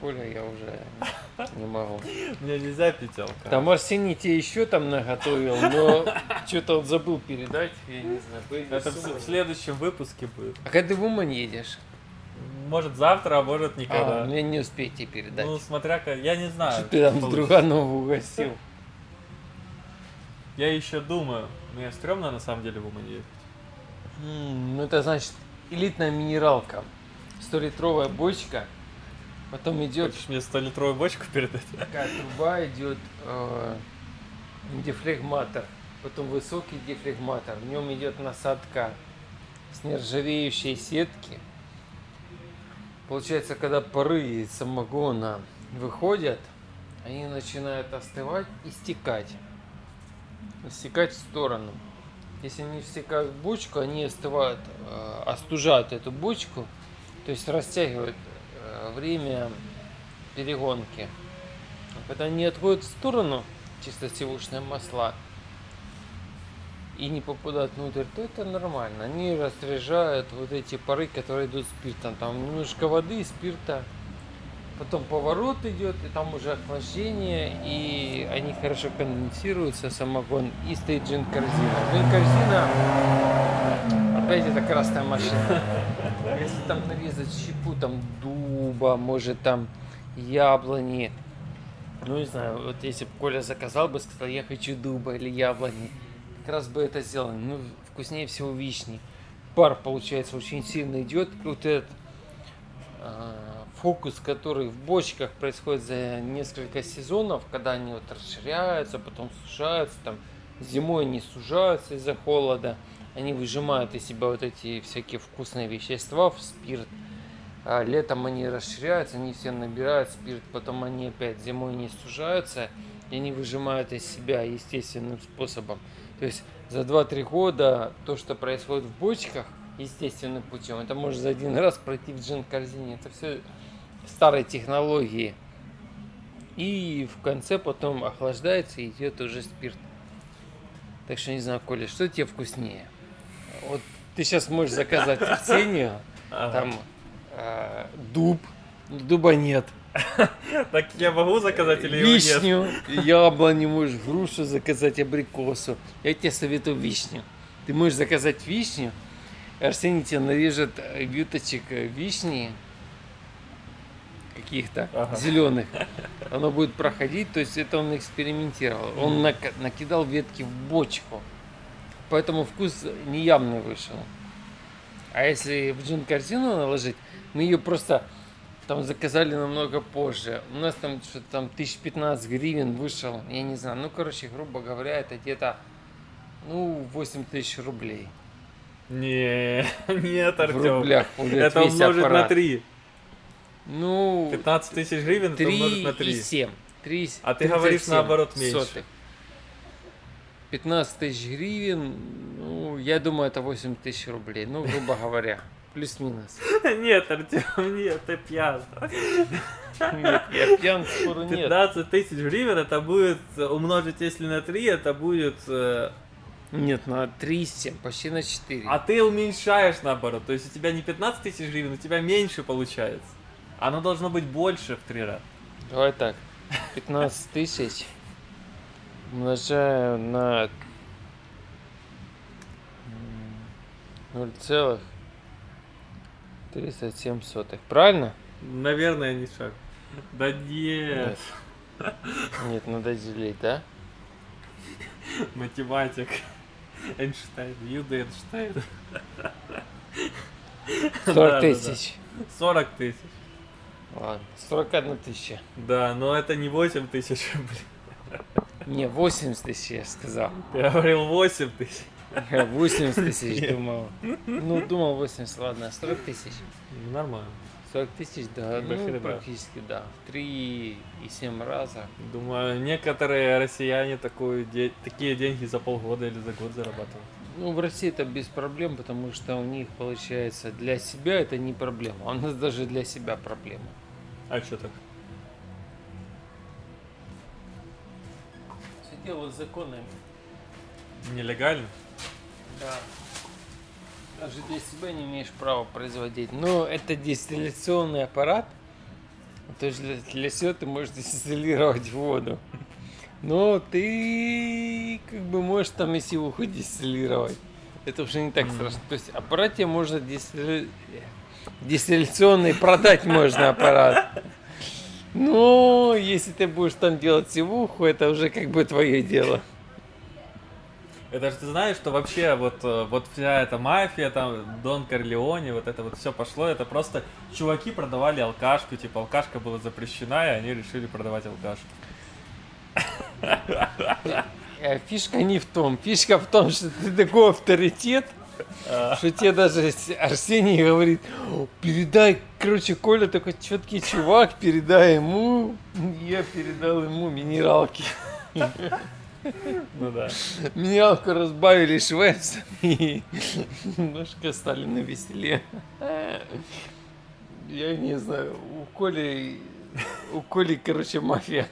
Коля, я уже не могу. Мне нельзя пить алкоголь. Там Арсений тебе еще там наготовил, но что-то он забыл передать. Я не знаю. Это в, следующем выпуске будет. А когда ты в Умань едешь? Может завтра, а может А, никогда. мне не успеете передать. ну, смотря как. Я не знаю. Что ты там с. Друганова угостил? Я еще думаю. Мне стрёмно на самом деле в Умань ехать. М, Ну, это значит элитная минералка. 100-литровая бочка. Потом идет Хочешь мне 100-литровую бочку передать? такая труба, идет э, дефлегматор. Потом высокий дефлегматор. В нем идет насадка с нержавеющей сетки. Получается, когда пары из самогона выходят, они начинают остывать и стекать. Стекать в сторону. Если они стекают в бочку, они остывают, э, остужают эту бочку, то есть растягивают э, время перегонки. Когда они отходят в сторону, чистосевушные масла, и не попадают внутрь, то это нормально. Они разряжают вот эти пары, которые идут спиртом. Там немножко воды, спирта. Потом поворот идет, и там уже охлаждение, и они хорошо конденсируются, самогон, и стоит джин-корзина. Джин-корзина, опять это красная машина. Если там нарезать щепу, там дуба, может там яблони, ну не знаю, вот если бы Коля заказал бы, сказал, я хочу дуба или яблони, как раз бы это сделали. Ну, вкуснее всего вишни. Пар, получается, очень сильно идет. Вот этот а, фокус, который в бочках происходит за несколько сезонов, когда они вот расширяются, потом сужаются, там зимой они сужаются из-за холода, они выжимают из себя вот эти всякие вкусные вещества в спирт, а летом они расширяются, они все набирают спирт, потом они опять зимой не сужаются, и они выжимают из себя естественным способом. То есть за 2-3 года то, что происходит в бочках, естественным путем, это может за один раз пройти в джин-корзине. Это все старые технологии. И в конце потом охлаждается и идет уже спирт. Так что не знаю, Коля, что тебе вкуснее? Вот ты сейчас можешь заказать Арсению, Ага. там э, дуб, дуба нет. Так я могу заказать или? Вишню, яблоню можешь, грушу заказать, абрикосу. Я тебе советую вишню. Ты можешь заказать вишню, Арсений тебе нарежет вюточек э, вишни каких-то Ага. зеленых. Оно будет проходить, то есть это он экспериментировал. Он нака- накидал ветки в бочку. Поэтому вкус неявный вышел. А если в джин-корзину наложить, мы ее просто там заказали намного позже. У нас там что-то там 1015 гривен вышел, я не знаю. Ну, короче, грубо говоря, это где-то ну, 8 тысяч рублей. Не, нет, В Артем. рублях будет Это умножить на аппарат. 3. Ну, 15 тысяч гривен, это умножить 3 на и 3. 7. 3, А ты говоришь, наоборот, меньше. 15 тысяч гривен, ну, я думаю, это 8 тысяч рублей, ну, грубо говоря, плюс-минус. Нет, Артем, нет, ты пьян. Нет, я пьян, спору нет. 15 тысяч гривен, это будет, умножить если на 3, это будет... э, Нет, на 3,7, почти на 4. А ты уменьшаешь наоборот. То есть у тебя не 15 тысяч гривен, у тебя меньше получается. Оно должно быть больше в три раза. Давай так, 15 тысяч умножаю на м, 0,37 сотых. Правильно? Наверное, не шаг. Да нет. Нет, надо делить, да? Математик. Эйнштейн. Юда Эйнштейн. 40 Да-да-да. тысяч. 40 тысяч. Ладно, 41 тысяча. Да, но это не 8 тысяч рублей. Не, 80 тысяч я сказал. Я говорил 8 тысяч. Я 80 тысяч думал. Ну, думал 80, ладно, 40 тысяч. Ну, Нормально. 40 тысяч, да, ну, практически, да. В 3,7 раза. Думаю, некоторые россияне такую, такие деньги за полгода или за год зарабатывают. Ну, в России это без проблем, потому что у них, получается, для себя это не проблема. А у нас даже для себя проблема. А что так? Все дело с законами. Нелегально? Да. Даже для себя не имеешь права производить. Но это дистилляционный аппарат. То есть для, для всего ты можешь дистиллировать воду. Но ты как бы можешь там и сивуху дистиллировать. Это уже не так страшно. То есть аппарат тебе можно дистилля- дистилляционный продать можно аппарат. Но если ты будешь там делать сивуху, это уже как бы твое дело. Это же ты знаешь, что вообще вот, э, вот вся эта мафия, там, Дон Корлеоне, вот это вот все пошло, это просто чуваки продавали алкашку, типа алкашка была запрещена, и они решили продавать алкашку. Э, Фишка не в том. Фишка в том, что ты такой авторитет, что тебе даже Арсений говорит, «О, передай, короче, Коля такой четкий чувак, передай ему. Я передал ему минералки. Ну да. Минералку разбавили швепс и немножко стали на веселе. Я не знаю, у Коли, у Коли, короче, мафия.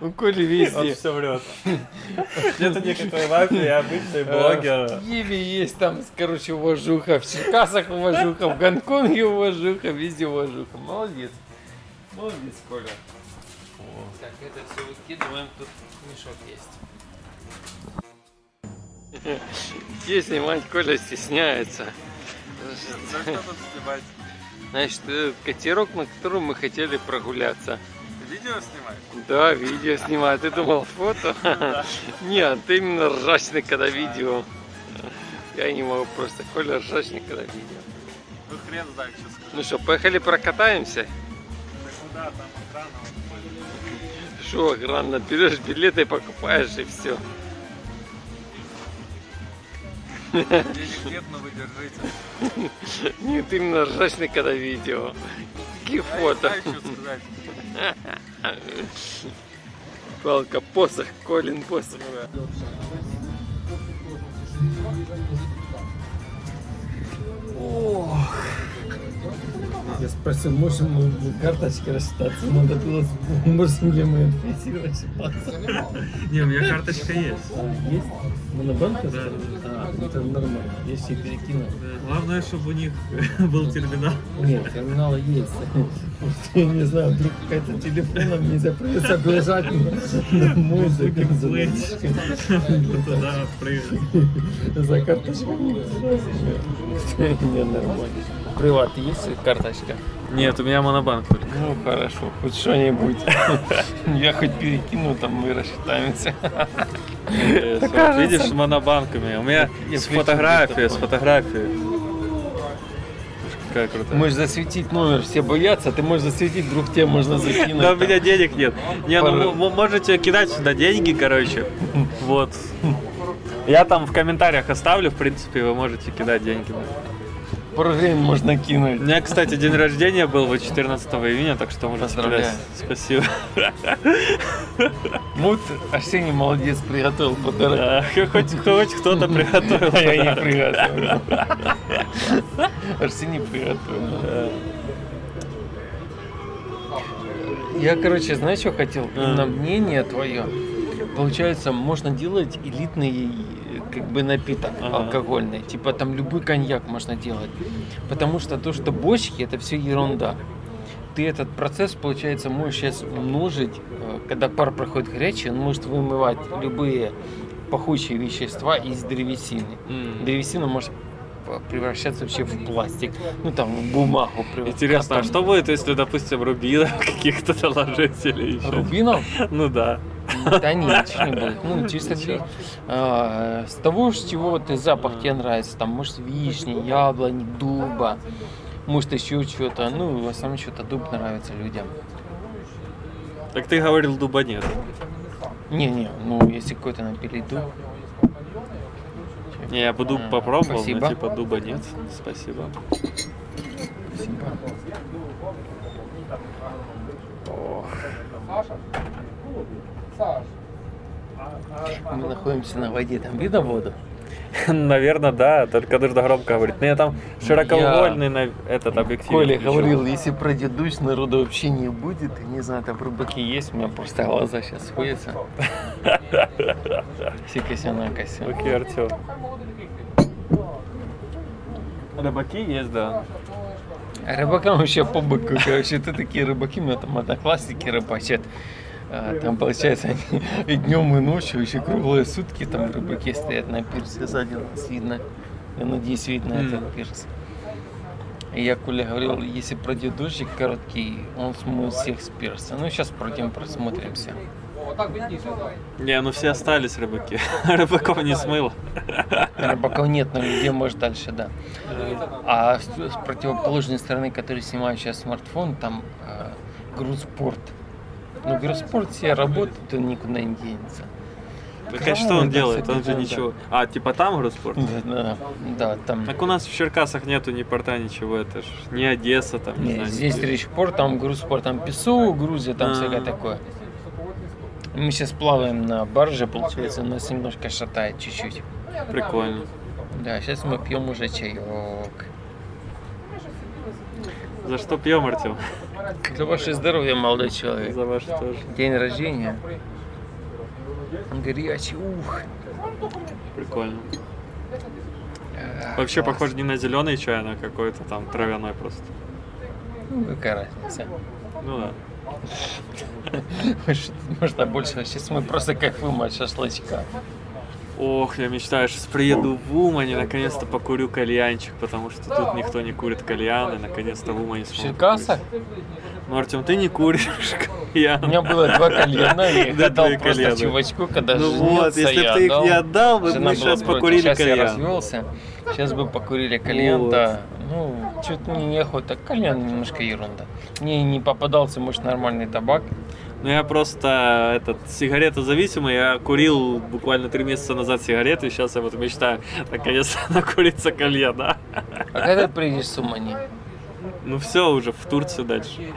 У Коли Он везде. все врет. Нету никакой мафии, я обычный блогер. В Киеве есть там, короче, уважуха, в Черкасах уважуха, в Гонконге уважуха, везде уважуха. Молодец. Молодец, Коля. Так, это все выкидываем, тут мешок есть. Где снимать, Коля стесняется. За что тут снимать? Значит, этот катерок, на котором мы хотели прогуляться. Видео снимать? Да, видео снимаю. Ты думал фото? Нет, ты именно ржачный, когда видео. Я не могу просто. Коля ржачный, когда видео. Ну хрен знает, что скажу. Ну что, поехали прокатаемся? Да куда там охрана? Что, охрана, берешь билеты, покупаешь и все. Денег нет, но вы держите. Нет, именно ржачный, когда видео. Какие фото? что сказать. Палка, посох, Колин, посох. Я спросил, можем мы карточки рассчитаться? Надо было, можем ли мы рассчитаться? Не, у меня карточка есть. Есть? Монобанк? Да. А, это нормально. Я себе перекину. Главное, чтобы у них был терминал. Нет, терминалы есть. Я не знаю, вдруг какая-то телефоном нельзя придется бежать на, плыть. Туда прыгать. За карточку не нормально. Приват есть карточка? Нет, у меня монобанк только. Ну хорошо, хоть что-нибудь. Я хоть перекину, там мы рассчитаемся. Вот Видишь, с монобанками. У меня с фотографией, с фотографией. Какая крутая. Можешь засветить номер, все боятся, ты можешь засветить, вдруг тебе можно закинуть. Да у меня денег нет. Не, ну можете кидать сюда деньги, короче. Вот. Я там в комментариях оставлю, в принципе, вы можете кидать деньги. Прогрейн можно У кинуть. меня, кстати, день рождения был вот 14 июня, так что можно Поздравляю. спасибо. Вот Арсений молодец, приготовил подарок. Да, Хоть, хоть кто-то приготовил. Я не приготовил. Арсений приготовил. Я, короче, знаешь, что хотел? А. На мнение твое. Получается, можно делать элитный как бы напиток Ага. алкогольный. Типа там любой коньяк можно делать. Потому что то, что бочки, это все ерунда. Ты этот процесс, получается, можешь сейчас умножить. э, Когда пар проходит горячий, он может вымывать любые пахучие вещества из древесины. М. Древесина может превращаться вообще в пластик. Ну там, в бумагу. Интересно, а что будет, если, допустим, рубинов каких-то наложить или еще? Рубинов? Ну да. Да ничего не будет. Ну, чисто для- а, с того, с чего ты запах тебе нравится, там, может, вишни, яблони, дуба, может, еще что-то. Ну, в основном что-то дуб нравится людям. Так ты говорил, дуба нет. Не-не, ну, если какой-то напилить дуб. Не, я бы дуб М, попробовал, спасибо. но типа дуба нет. Спасибо. Спасибо. Мы находимся на воде, там видно воду? Наверное, да, только нужно громко говорить. Ну, я там широкоугольный на этот объектив. Коля включил. говорил, если пройдет дождь, народу вообще не будет. Не знаю, там рыбаки есть, у меня просто глаза сейчас сходятся. Все косяна косян. Окей, Артем. Рыбаки есть, да. А рыбакам вообще по быку, короче, это такие рыбаки, у меня там одноклассники рыбачат. А, Там, получается, они и днем, и ночью, еще круглые сутки там рыбаки стоят на пирсе. Сзади нас видно. Я надеюсь, видно М. этот пирс. И я Коля говорил, если пройдет дождик короткий, он смоет всех с пирса. Ну, сейчас пройдем, просмотримся. Не, ну все остались рыбаки. Рыбаков не смыло. Рыбаков нет, но людей может дальше, да. А с, с противоположной стороны, который снимаю сейчас смартфон, там э, грузпорт. Ну, грузпорт все работает, он никуда не денется. Так а что он делает? Он же ничего. А, типа там грузпорт? Да, да, там. Так у нас в Черкасах нету ни порта, ничего, это ж не Одесса там, не, Не, знаю. здесь речпорт, там грузпорт, там песок, грузят, там А. всякое такое. Мы сейчас плаваем на барже, получается, нас немножко шатает чуть-чуть. Прикольно. Да, сейчас мы пьем уже чаек. За что пьем, Артем? За ваше здоровье, молодой человек. За ваше тоже. День рождения. Горячий, ух. Прикольно. А, Вообще класс. похоже не на зеленый чай, а на какой-то там травяной просто. Ну, какая разница. Ну да. Может, может, а больше сейчас мы просто кайфуем от шашлычка. Ох, я мечтаю, сейчас приеду в Умань и наконец-то покурю кальянчик, потому что тут никто не курит кальян, и наконец-то в Умане смогу Черкасах курить. Ну, Артем, ты не куришь кальян. у меня было два кальяна, я их Да, отдал просто чувачку, когда Ну вот, если бы ты их не отдал, мы бы сейчас покурили Сейчас я кальян. развелся, сейчас бы покурили кальян, да. Ну, что-то мне неохота. Кальян немножко ерунда. Мне не попадался, может, нормальный табак. Ну я просто этот сигаретозависимый, я курил буквально три месяца назад сигареты, сейчас я вот мечтаю наконец-то накуриться кальяна. А когда ты приедешь с Умани? Ну все уже, в Турцию дальше.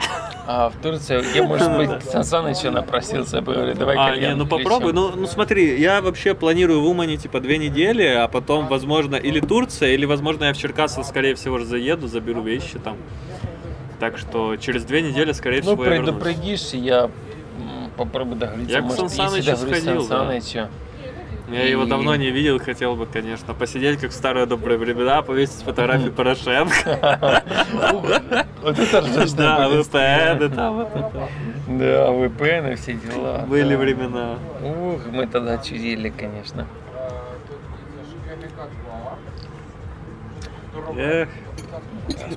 А в Турции, я, может быть, Сан Санычу напросился, бы, говорю, давай А, не, ну попробуй. Ну, ну смотри, я вообще планирую в Умане типа две недели, а потом, возможно, или Турция, или, возможно, я в Черкассы, скорее всего, заеду, заберу вещи там. Так что через две недели, скорее Ну, всего, я вернусь. предупредишь, я м, попробую договориться. Я к Сан Санычу сходил, Сан да. Санычу. Я его И- давно не видел, хотел бы, конечно, посидеть, как в старые добрые времена, повесить фотографию Порошенко. Вот это ржачно Да, VPN, там. Да, VPN и все дела. Были да. времена. Ух, мы тогда чудили, конечно. Эх.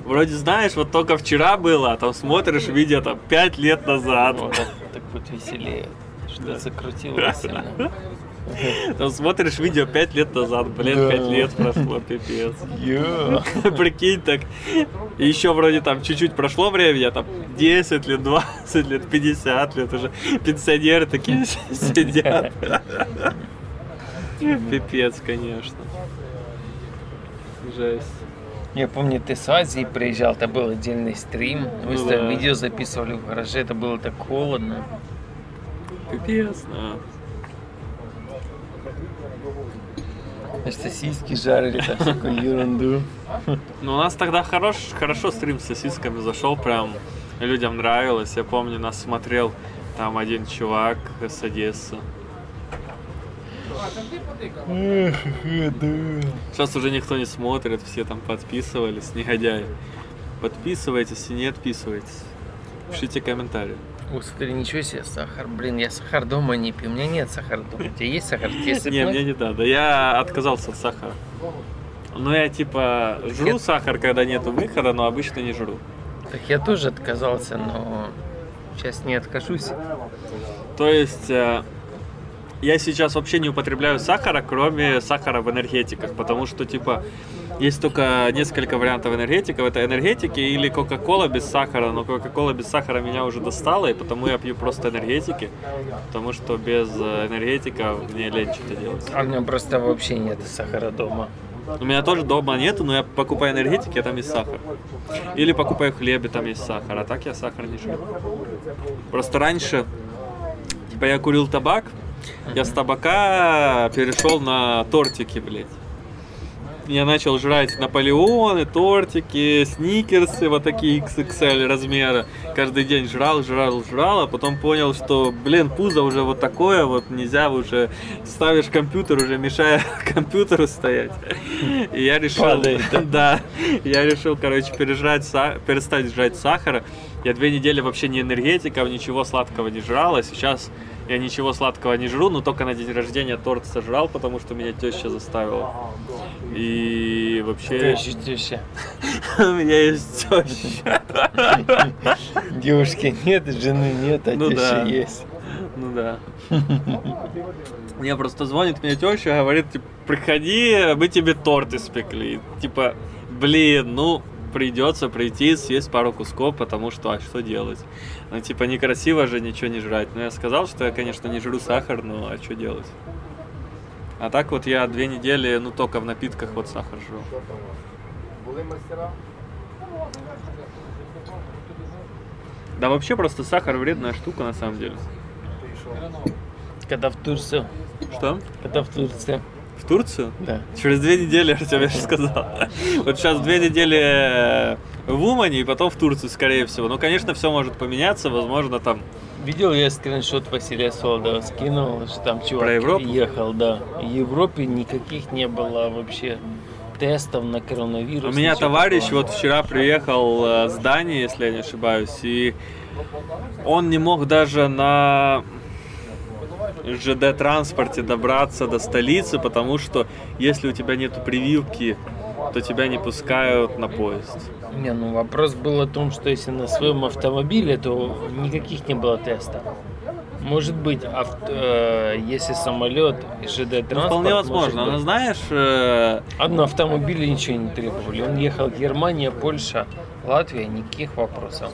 Вроде знаешь, вот только вчера было, а там смотришь видео там 5 лет назад. Вот так, так вот веселее. Что закрутилось сильно. Там смотришь видео 5 лет назад, блин, Да. 5 лет прошло, пипец. Йо. Прикинь так. И еще вроде там чуть-чуть прошло времени, а там 10 лет, 20 лет, 50 лет уже. Пенсионеры такие сидят. Пипец, конечно. Жесть. Я помню, ты с Азии приезжал, это был отдельный стрим. Вы Ну с- да. видео записывали в гараже, это было так холодно. Пипец, да. Сосиски жарили, там всякую ерунду. Ну, у нас тогда хорош, хорошо стрим с сосисками зашел, прям людям нравилось. Я помню, нас смотрел там один чувак с Одессы. Сейчас уже никто не смотрит, все там подписывались, негодяи. Подписывайтесь и не отписывайтесь. Пишите комментарии. О, смотри, ничего себе, сахар. Блин, я сахар дома не пью. У меня нет сахара дома. У тебя есть сахар? Тебе Не, мне не надо. Я отказался от сахара. Ну, я типа жру сахар, когда нету выхода, но обычно не жру. Так я тоже отказался, но сейчас не откажусь. То есть э, я сейчас вообще не употребляю сахара, кроме сахара в энергетиках, потому что типа есть только несколько вариантов энергетиков. Это энергетики или Кока-Кола без сахара, но Кока-Кола без сахара меня уже достала, и потому я пью просто энергетики, потому что без э, энергетика мне лень что-то делать. А у меня просто вообще нет сахара дома. У меня тоже дома нету, но я покупаю энергетики, а там есть сахар. Или покупаю хлеб, и там есть сахар, а так я сахар не жру. Просто раньше, типа я курил табак, я с табака перешел на тортики, блядь. Я начал жрать Наполеоны, тортики, сникерсы, вот такие XXL размера. Каждый день жрал, жрал, жрал, а потом понял, что, блин, пузо уже вот такое, вот нельзя уже ставишь компьютер, уже мешая компьютеру стоять. И я решил, Падает, да? да, я решил, короче, пережрать, перестать жрать сахара. Я две недели вообще ни энергетиков, ничего сладкого не жрал, а сейчас я ничего сладкого не жру, но только на день рождения торт сожрал, потому что меня теща заставила. И вообще... Теща, теща. У меня есть теща. Девушки нет, жены нет, а Ну теща да. есть. Ну да. Мне просто звонит мне теща, говорит, типа, приходи, мы тебе торт испекли. Типа, блин, ну, придется прийти, съесть пару кусков, потому что, а что делать? Ну, типа, некрасиво же ничего не жрать. Ну, я сказал, что я, конечно, не жру сахар, но а что делать? А так вот я две недели, ну, только в напитках вот сахар жру. Да вообще просто сахар вредная штука на самом деле. Когда в Турцию. Что? Когда в Турцию. В Турцию? Да. Через две недели, Артем, я же сказал. Вот сейчас две недели э, в Умане и потом в Турцию, скорее всего. Ну, конечно, все может поменяться, возможно, там Видел я скриншот Василия Солдова, скинул, что там чувак Про Европу? ехал, да. В Европе никаких не было вообще тестов на коронавирус. У меня товарищ такого. вот вчера приехал э, с Дании, если я не ошибаюсь, и он не мог даже на ЖД транспорте добраться до столицы, потому что если у тебя нету прививки, то тебя не пускают на поезд. Не, ну вопрос был о том, что если на своем автомобиле, то никаких не было тестов. Может быть, авт- э, если самолет и ЖД Ну, транспорт. вполне может возможно. Но знаешь, э, на автомобиле ничего не требовали. Он ехал Германия, Польша, Латвия, никаких вопросов.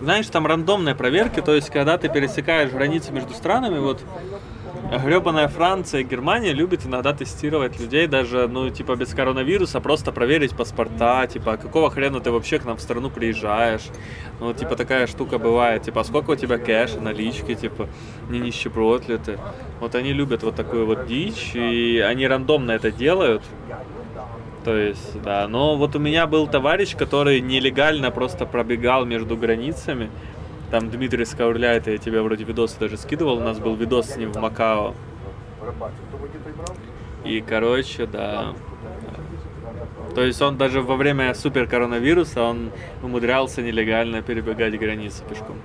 Знаешь, там рандомные проверки, то есть, когда ты пересекаешь границы между странами, вот гребаная Франция и Германия любит иногда тестировать людей даже, ну, типа, без коронавируса, просто проверить паспорта, типа, какого хрена ты вообще к нам в страну приезжаешь? Ну, типа, такая штука бывает, типа, а сколько у тебя кэша, налички, типа, не нищеброд ли ты? Вот они любят вот такую вот дичь, и они рандомно это делают, то есть, да. Но вот у меня был товарищ, который нелегально просто пробегал между границами. Там Дмитрий Скаурляет, я тебе вроде видосы даже скидывал. У нас был видос с ним в Макао. И, короче, да. То есть он даже во время супер коронавируса он умудрялся нелегально перебегать границы пешком.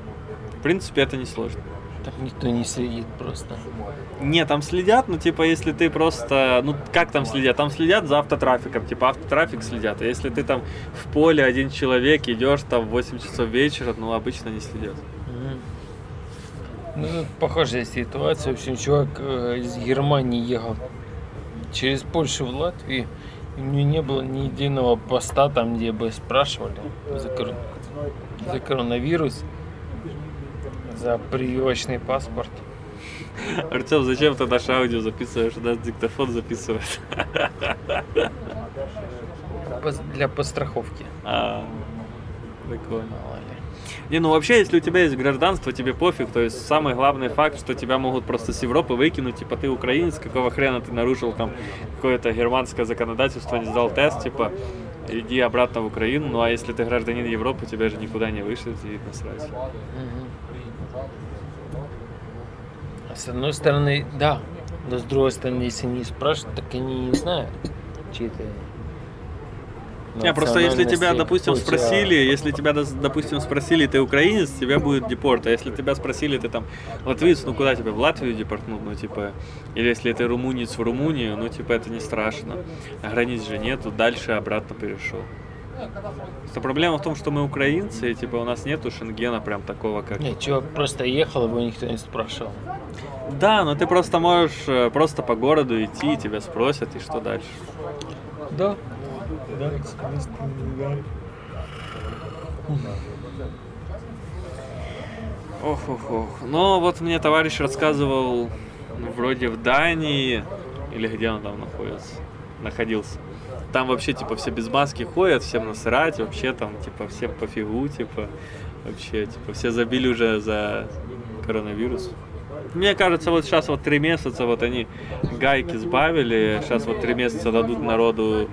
В принципе, это не сложно. Там никто не следит просто. Не, там следят, ну, типа, если ты просто... Ну, как там следят? Там следят за автотрафиком, типа, автотрафик следят. А если ты там в поле один человек, идешь там в 8 часов вечера, ну, обычно не следят. Ну, похожая ситуация. В общем, чувак э, из Германии ехал через Польшу в Латвию. И у него не было ни единого поста там, где бы спрашивали за, кор- за коронавирус, за прививочный паспорт. Артем, зачем ты наше аудио записываешь? У нас диктофон записывает. для подстраховки. А, прикольно. Не, ну вообще, если у тебя есть гражданство, тебе пофиг. То есть самый главный факт, что тебя могут просто с Европы выкинуть, типа ты украинец, какого хрена ты нарушил там какое-то германское законодательство, не сдал тест, типа иди обратно в Украину. Ну а если ты гражданин Европы, тебя же никуда не вышлют и насрать. Мгм. С одной стороны, да. Но с другой стороны, если не спрашивают, так они не знают, чьи ты Не, просто если тебя, допустим, а, спросили, если тебя, допустим, спросили, ты украинец, тебя будет депорт. А если тебя спросили, ты там латвиец, ну куда тебя, в Латвию депортнут, ну типа, или если ты румынец в Румынию, ну типа это не страшно. А границ же нету, дальше обратно перешел. Просто проблема в том, что мы украинцы, и типа у нас нету шенгена прям такого, как... Не, чувак просто ехал, его никто не спрашивал. Да, но ты просто можешь э, просто по городу идти, тебя спросят, и что дальше? Да. Ох, ох, ох. Но вот мне товарищ рассказывал, ну, вроде в Дании, или где он там находится, находился. Там вообще, типа, все без маски ходят, всем насрать, вообще там, типа, всем пофигу, типа, вообще, типа, все забили уже за коронавирус. Мне кажется, вот сейчас вот три месяца вот они гайки сбавили, сейчас вот три месяца дадут народу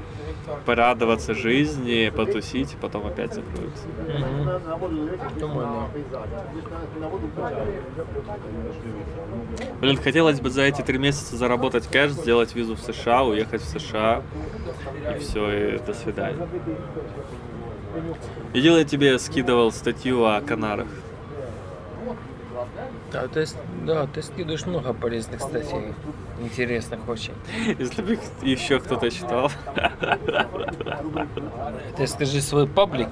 порадоваться жизни, потусить, потом опять закроются. Блин, хотелось бы за эти три месяца заработать кэш, сделать визу в США, уехать в США. И все, и до свидания. Видел, я тебе скидывал статью о Канарах. Да. Да, ты, с- да, ты скидываешь много полезных статей. Интересных очень. Если бы их еще кто-то читал. Ты скажи свой паблик,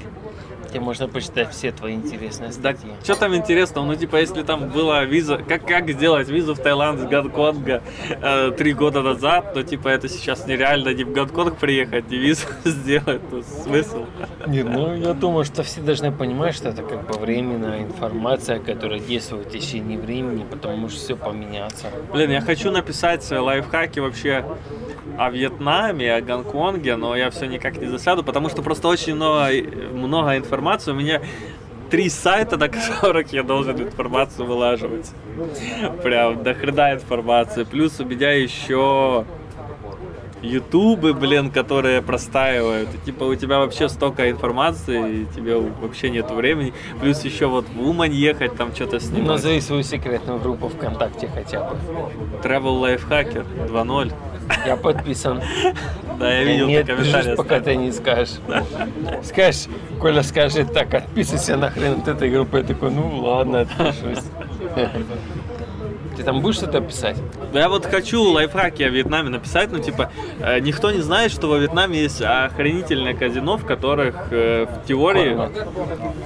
где можно почитать все твои интересные статьи. что там интересного? Ну, типа, если там была виза, как, как сделать визу в Таиланд с Гонконга э, три года назад, то, типа, это сейчас нереально ни в Гонконг приехать, ни визу сделать, ну, смысл? Нет, ну я думаю, что все должны понимать, что это как бы временная информация, которая действует в течение времени, потому может все поменяться. Блин, я хочу написать лайфхаки вообще о Вьетнаме, о Гонконге, но я все никак не засяду, потому что просто очень много, много информации. У меня три сайта, на которых я должен информацию вылаживать. Прям до хрена информации. Плюс у меня еще ютубы, блин, которые простаивают. И, типа у тебя вообще столько информации, и тебе вообще нет времени. Плюс еще вот в Умань ехать, там что-то снимать. Назови свою секретную группу ВКонтакте хотя бы. Travel Lifehacker 2.0. Я подписан. Да, я видел не ты отпишусь, комментарий. пока ты не скажешь. Скажешь, Коля скажет так, отписывайся нахрен от этой группы. Я такой, ну ладно, отпишусь. Ты там будешь что-то писать? Да я вот хочу лайфхаки о Вьетнаме написать, но типа э, никто не знает, что во Вьетнаме есть охранительное казино, в которых э, в теории Кормят.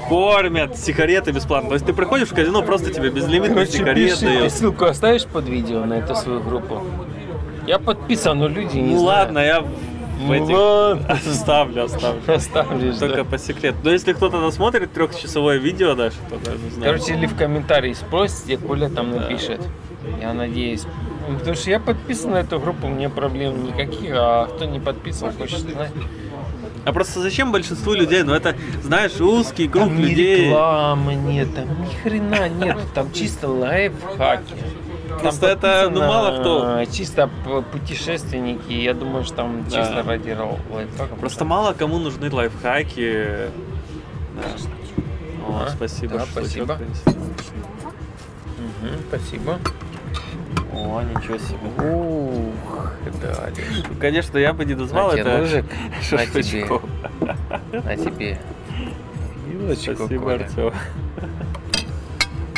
кормят сигареты бесплатно. То есть ты приходишь в казино, просто тебе безлимитные Короче, сигареты. пиши, ты ссылку оставишь под видео на эту свою группу? Я подписан, но люди не Ну знают. ладно, я в Ну этих оставлю, оставлю. Оставишь, Только да. по секрету. Но если кто-то досмотрит трехчасовое видео даже, то да, не знаю. Короче, или в комментарии спросите, Коля там напишет. Я надеюсь. Ну, Потому что я подписан на эту группу, мне проблем никаких, а кто не подписан, хочет знать. А просто зачем большинству людей? Ну это, знаешь, узкий круг Там людей. рекламы нет, там ни хрена нет, там чисто лайфхаки. Там Просто это, ну, мало кто. Чисто путешественники, я думаю, что там Да. чисто ради лайфхаков. Просто мало кому нужны лайфхаки. Да. О, А, спасибо, да, спасибо. Мгм, спасибо. О, ничего себе. Ух, да, Леш. Ну, Конечно, я бы не назвал На это ножик, на тебе, на тебе. Спасибо. Артем.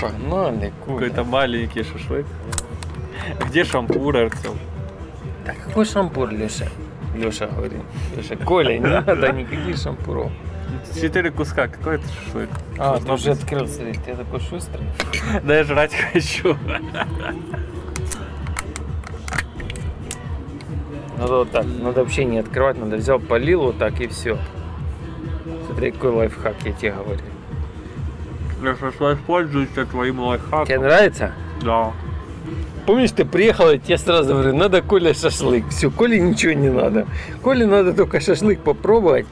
Погнали, Коля. Какой-то маленький шашлык. Где шампур, Артем? Так какой шампур, Леша? Леша говорит. Леша, Коля, не надо никаких шампуров. Четыре куска, какой это шашлык? А, ты уже открыл, смотри, ты такой шустрый. Да я жрать хочу. Надо вот так, надо вообще не открывать, надо взял, полил вот так и все. Смотри, какой лайфхак, я тебе говорю. Я сейчас воспользуюсь твоим Тебе лайфхаком. нравится? Да. Помнишь, ты приехал, и тебе сразу говорю, надо Коля шашлык. Все, Коле ничего не надо. Коле надо только шашлык попробовать.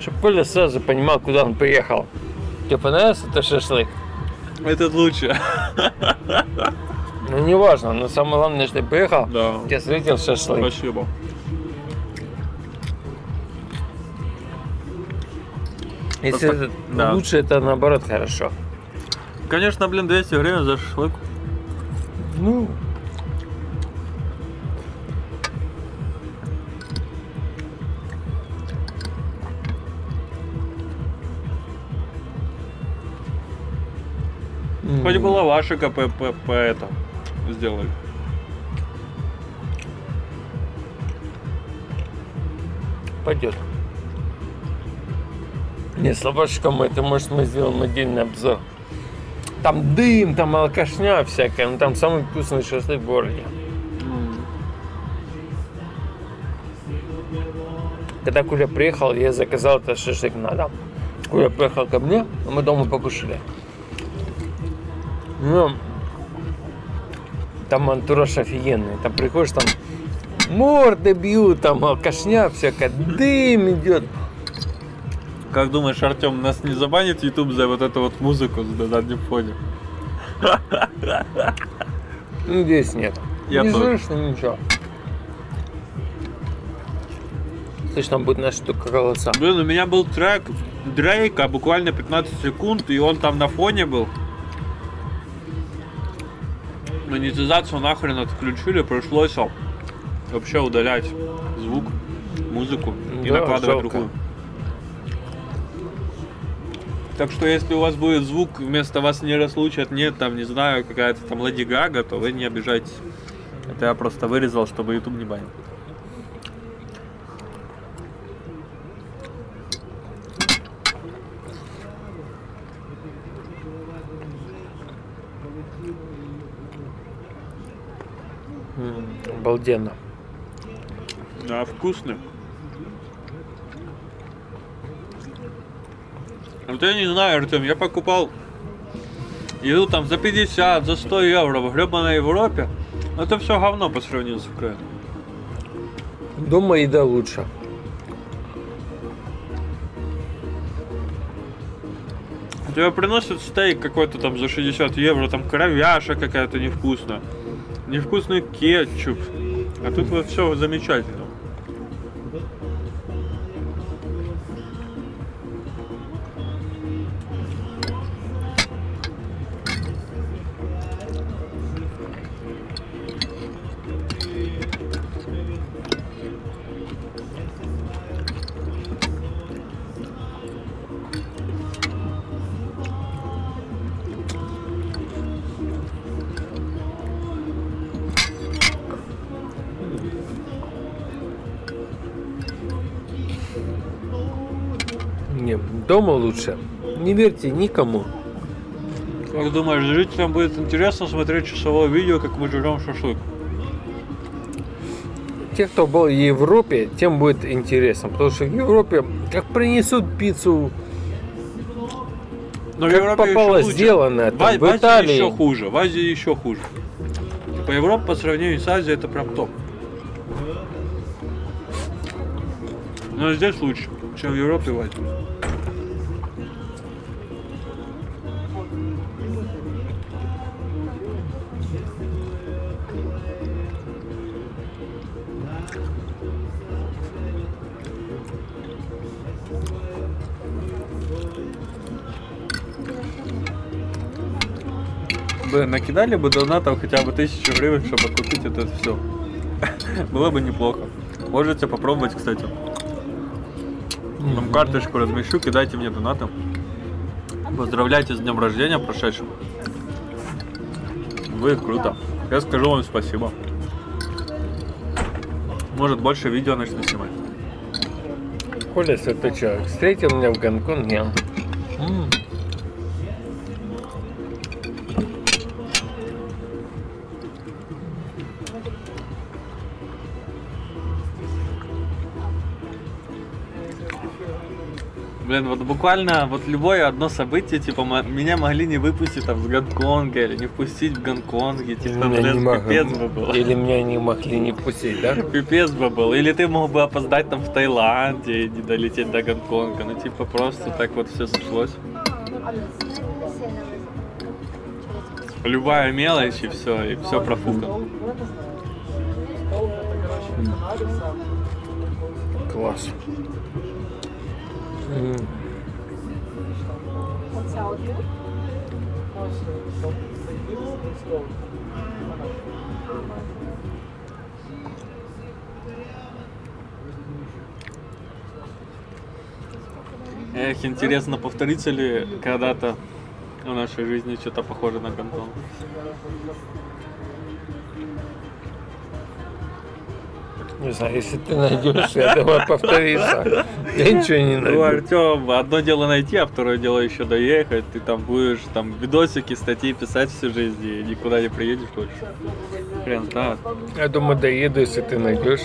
Чтобы Коля сразу понимал, куда он приехал. Тебе понравился этот шашлык? Этот лучше. Ну, не важно, но самое главное, что ты приехал, Да. тебя встретил шашлык. Спасибо. Если Просто- да. лучше, это наоборот хорошо. Конечно, блин, 200 гривен за шашлык. Ну, Хоть бы лавашика по, по, по это сделали. Пойдет. Не, с лавашиком это, может, мы сделаем отдельный обзор. Там дым, там алкашня всякая, ну там самый вкусный шашлык в городе. Когда Куля приехал, я заказал этот шашлык на дом. Куля приехал ко мне, а мы дома покушали. Ну, там антураж офигенный. Там приходишь, там морды бьют, там алкашня всякая, дым идет. Как думаешь, Артем нас не забанит YouTube за вот эту вот музыку на заднем фоне? Ну, здесь нет. Я не тоже. слышно ничего. Слышно будет наша только голоса. Блин, у меня был трек Дрейка, буквально 15 секунд, и он там на фоне был. Монетизацию нахрен отключили, пришлось вообще удалять звук, музыку и Да, накладывать жалко. другую. Так что если у вас будет звук, вместо вас не расслучат, нет, там, не знаю, какая-то там Леди Гага, то вы не обижайтесь. Это я просто вырезал, чтобы YouTube не банил. Обалденно. Да, вкусный. Вот я не знаю, Артем, я покупал еду там за 50, за 100 евро в гребаной Европе. Это все говно по сравнению с Украиной. Дома еда лучше. Тебе приносят стейк какой-то там за 60 евро, там кровяша какая-то невкусная, невкусный кетчуп. А тут вот все замечательно. Дома лучше. Не верьте никому. Как думаешь, жителям будет интересно смотреть часовое видео, как мы жрем шашлык? Те, кто был в Европе, тем будет интересно. Потому что в Европе как принесут пиццу, Но в Как Европе попало еще сделано, В, там, в в Италии. еще хуже. В Азии еще хуже. Типа Европа по сравнению с Азией это прям топ. Но здесь лучше, чем в Европе и в Азии. Блин, накидали бы донатов хотя бы тысячу гривен, чтобы купить это все. Было бы неплохо. Можете попробовать, кстати. Там карточку размещу, кидайте мне донатом. Поздравляйте с днем рождения прошедшим. Вы круто. Я скажу вам спасибо. Может больше видео начну снимать. Коля святой человек, встретил меня в Гонконге. М. Блин, вот буквально вот любое одно событие, типа, м- меня могли не выпустить там с Гонконга или не впустить в Гонконге, типа, Меня блин, могли. пипец бы был. Или меня не могли не пустить, да? Пипец бы был. Или ты мог бы опоздать там в Таиланде и не долететь до Гонконга. Ну, типа, просто так вот все сошлось. Любая мелочь и все, и все профукано. Класс. Эх, интересно, повторится ли когда-то в нашей жизни что-то похожее на Гонконг? Не знаю, если ты найдешь, я думаю, повторится. Я ничего не Ну, найду. Артем, одно дело найти, а второе дело еще доехать. Ты там будешь там видосики, статьи писать всю жизнь и никуда не приедешь больше. Хрен знает. Я думаю, доеду, если ты найдешь.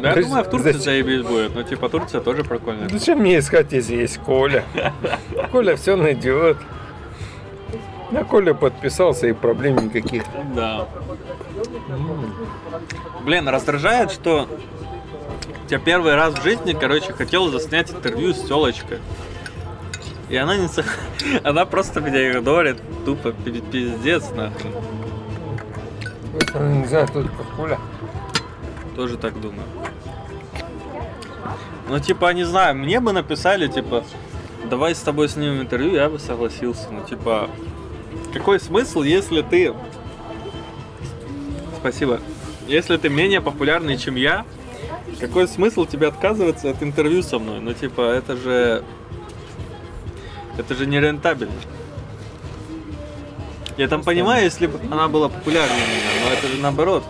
Да, я думаю, в Турции зачем- заебись будет. Ну, типа, Турция тоже прикольная. Зачем мне искать, если есть Коля? Коля все найдет. На Коля подписался и проблем никаких. Да. Блин, раздражает, что я первый раз в жизни, короче, хотел заснять интервью с телочкой. И она не Она просто меня игнорит. Тупо пи- пиздец нахрен. Просто она не знаю, кто такой Коля. Тоже так думаю. Ну, типа, не знаю, мне бы написали, типа, давай с тобой снимем интервью, я бы согласился. Ну, типа, какой смысл, если ты... Спасибо. Если ты менее популярный, чем я, какой смысл тебе отказываться от интервью со мной? Ну, типа, это же... Это же не рентабельно. Я там понимаю, если бы она была популярнее меня, но это же наоборот.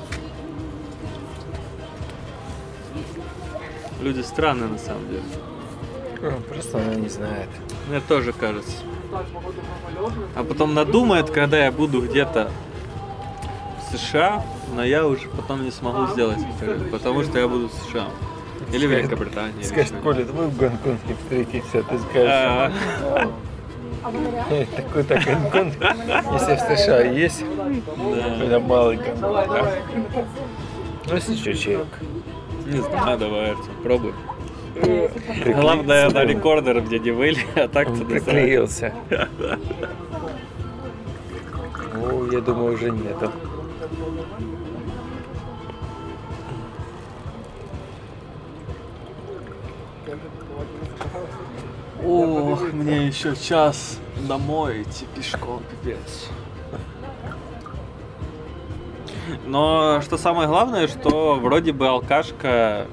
Люди странные на самом деле. Ну, Просто она не знает. Мне тоже кажется. А потом надумает, когда я буду где-то США, но я уже потом не смогу сделать потому что я буду в США. Или в Великобритании. Скажет. Коля, давай в Гонконге встретимся, ты скажешь. А, А? «Эй, Такой-то Гонконг, если в США есть, это малый Гонконг? Ну, если что, чаек. Не знаю, давай, Артем, пробуй. Главное на рекордер, где не выли, а так то приклеился. О, я думаю, уже нету. Ох, мне еще час домой идти пешком, пипец. Но что самое главное, что вроде бы алкашка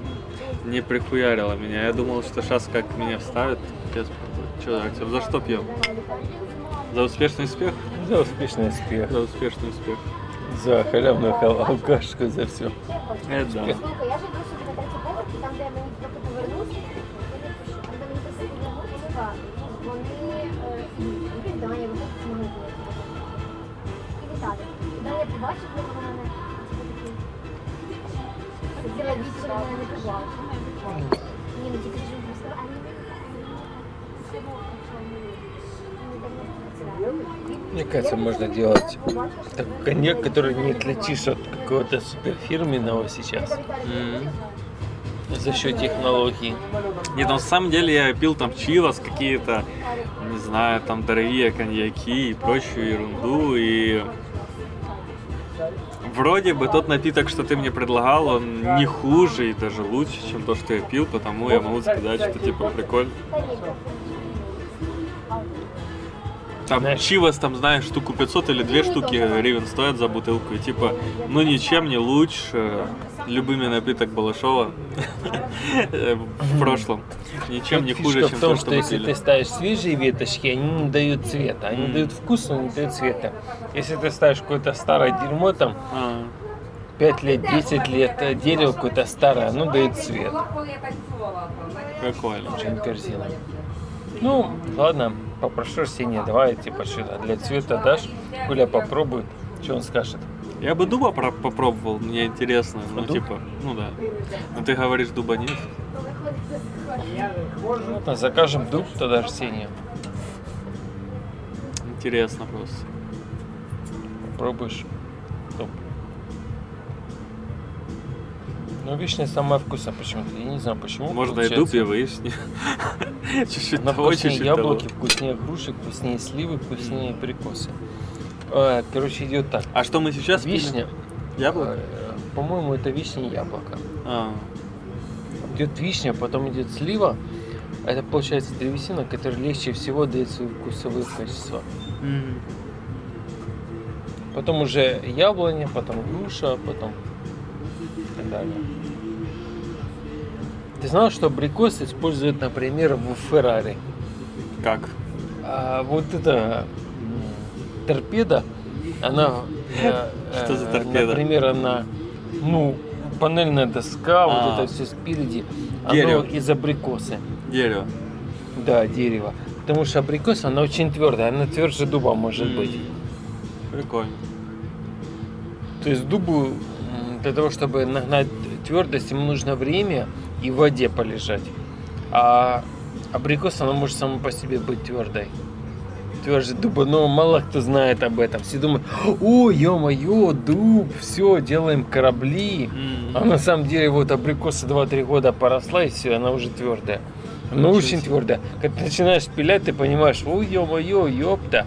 не прихуярила меня. Я думал, что сейчас как меня вставят. Пипец. Артем, за что пьем? За успешный успех? За успешный успех. За успешный успех. За халявную хал- алкашку, за все. Это да. І далі я побачив, як вона мене сиділа вічно, мене не пожала. Ні, ну тільки ж не сказала, а ні, Мне кажется, можно делать такой коньяк, который не отличишь от какого-то суперфирменного сейчас. М. За счет технологий. Нет, ну, на самом деле я пил там чивас какие-то, не знаю, там дорогие коньяки и прочую ерунду, и вроде бы тот напиток, что ты мне предлагал, он не хуже и даже лучше, чем то, что я пил, потому я могу сказать, что типа прикольно. Там Знаешь- чивас, там, знаешь, штуку 500 или две штуки гривен стоят за бутылку, и типа, ну ничем не лучше любыми напиток Балашова в прошлом. Ничем не хуже, в чем том, то, что если ты ставишь свежие веточки, они не дают цвета. Они дают вкус, но не дают цвета. Если ты ставишь какое-то старое дерьмо, там А, 5 лет, 10 лет, э, дерево какое-то старое, оно дает цвет. прикольно. Очень корзина. Ну, ладно, попрошу Арсения, давай, типа, что-то для цвета дашь. Коля попробует, что он скажет. Я бы дуба про- попробовал, мне интересно. Ну, Дуб? типа, ну да. Но ты говоришь, дуба нет. Ладно, закажем дуб тогда Арсению. Интересно просто. Пробуешь дуб. Ну, вишня самая вкусная почему-то. Я не знаю почему. Получается. дуб, и вишни. Чуть-чуть Она того, вкуснее чуть-чуть яблоки, того. вкуснее груши, вкуснее сливы, вкуснее абрикосы. А, Короче, идет так. А что мы сейчас пили? Вишня. Яблоко? э, По-моему, это вишня и яблоко. А, Идет вишня, потом идет слива. Это получается древесина, которая легче всего дает свои вкусовые качества. Потом уже яблоня, потом груша, потом и так далее. Ты знал, что абрикос используют, например, в Феррари? Как? А вот эта торпеда, она... э, Что за э, торпеда? Например, она, ну, панельная доска, А. вот это все спереди, оно из абрикосы. Дерево. Да, дерево. Потому что абрикос, она очень твердая, она тверже дуба может быть. Прикольно. То есть дубу для того, чтобы нагнать твердость, ему нужно время и в воде полежать. А абрикос, она может сама по себе быть твердой. Тверже дуба, но мало кто знает об этом. Все думают, о, ё-моё, дуб, все, делаем корабли. М. А на самом деле вот абрикоса 2-3 года поросла и все, она уже твердая. Ну, очень твердая. Когда ты начинаешь пилять, ты понимаешь, ой, ё-моё, ёпта.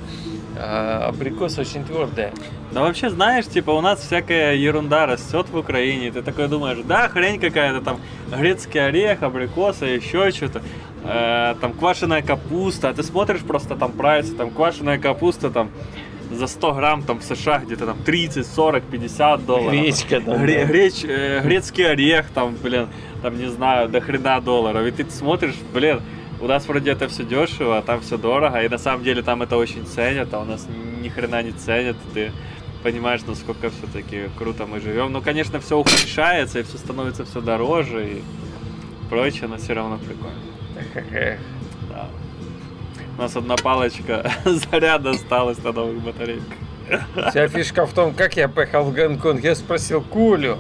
А абрикос очень твердая. Да вообще, знаешь, типа у нас всякая ерунда растет в Украине. Ты такой думаешь, да, хрень какая-то там, грецкий орех, абрикоса, еще что-то. Э, там квашеная капуста. А ты смотришь просто там прайсы, там квашеная капуста там за 100 грамм там в США где-то там 30, 40, 50 долларов. Гречка там, Гре- да. греч- э, грецкий орех там, блин, там не знаю, до хрена долларов. И ты смотришь, блин, у нас вроде это все дешево, а там все дорого, и на самом деле там это очень ценят, а у нас ни хрена не ценят. Ты понимаешь, насколько все-таки круто мы живем. Ну, конечно, все ухудшается, и все становится все дороже и прочее, но все равно прикольно. Да. У нас одна палочка заряда осталась на новых батарейках. Вся фишка в том, как я поехал в Гонконг. Я спросил Колю.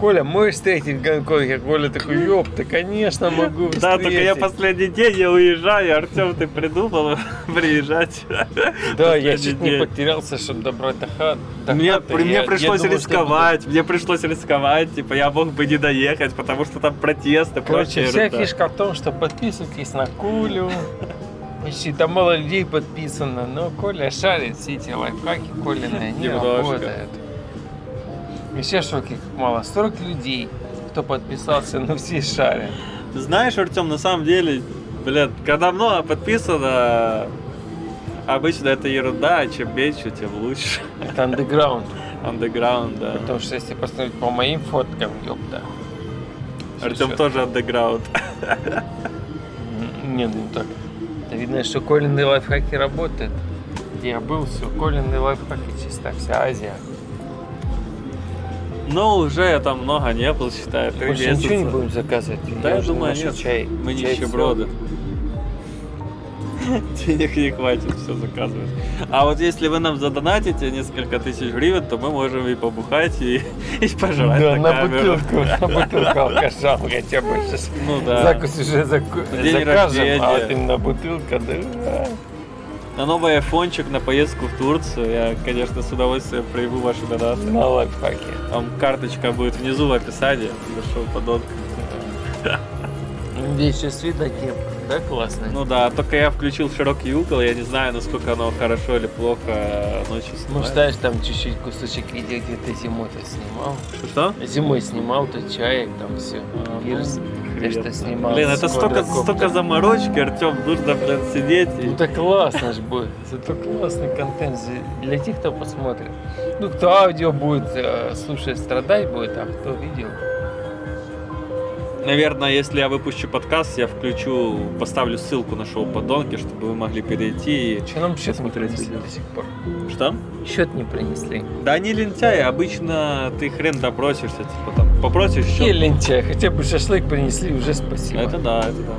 Коля, можешь встретить в Гонконге? Коля такой, ёпта, конечно могу Да, только я встретить». последний день я уезжаю, Артем, ты придумал приезжать? Да, я чуть не потерялся, чтобы добрать до, ха- до Мне, пришлось рисковать, мне пришлось рисковать, типа я мог бы не доехать, потому что там протесты, Короче, вся фишка в том, что подписывайтесь на Колю. Почти там мало людей подписано, но Коля шарит все эти лайфхаки Колины, они работают. И все шоки как мало. 40 людей, кто подписался, но все шарят. Знаешь, Артем, на самом деле, блядь, когда много подписано, обычно это ерунда, а чем меньше, тем лучше. Это андеграунд. Андеграунд, да. Потому что если посмотреть по моим фоткам, ёпта. Артем тоже андеграунд. М, Не, ну так. Это видно, что Колины лайфхаки работают. Где я был, все, Колины лайфхаки чисто, вся Азия. Но уже там много не был, считай, три Больше ничего не будем заказывать. Да, я уже думаю, нет. чай. Мы Чай нищеброды. Денег не хватит все заказывать. А вот если вы нам задонатите несколько тысяч гривен, то мы можем и побухать, и, и пожрать Да, на на бутылку, на бутылку алкаша хотя бы сейчас. Ну да. Закус уже заку- закажем, а вот именно бутылка, да. На новый айфончик на поездку в Турцию я, конечно, с удовольствием приму ваши донаты. На лайфхаки. Там карточка будет внизу в описании. Зашел подонка. Здесь сейчас видно кепка, да, классная? Ну да, только я включил широкий угол, я не знаю, насколько оно хорошо или плохо ночью Ну, снимает. знаешь, там чуть-чуть кусочек видео, где ты зимой-то снимал. Что? Зимой снимал, то чаек, там все. А, Пирс. ну, Ты что снимал? Блин, это столько, столько заморочки, Артем, нужно, блин, сидеть и... Ну так классно ж будет. Зато классный контент для тех, кто посмотрит. Ну, кто аудио будет э, слушать, страдать будет, а кто видео. Наверное, если я выпущу подкаст, я включу, поставлю ссылку на шоу Подонки, чтобы вы могли перейти и... Что нам счет не Посмотреть видео. до сих пор? Что? Счет не принесли. Да они лентяи, обычно ты хрен допросишься, типа там, попросишь счет. лентяи, хотя бы шашлык принесли, уже спасибо. Это да, это да.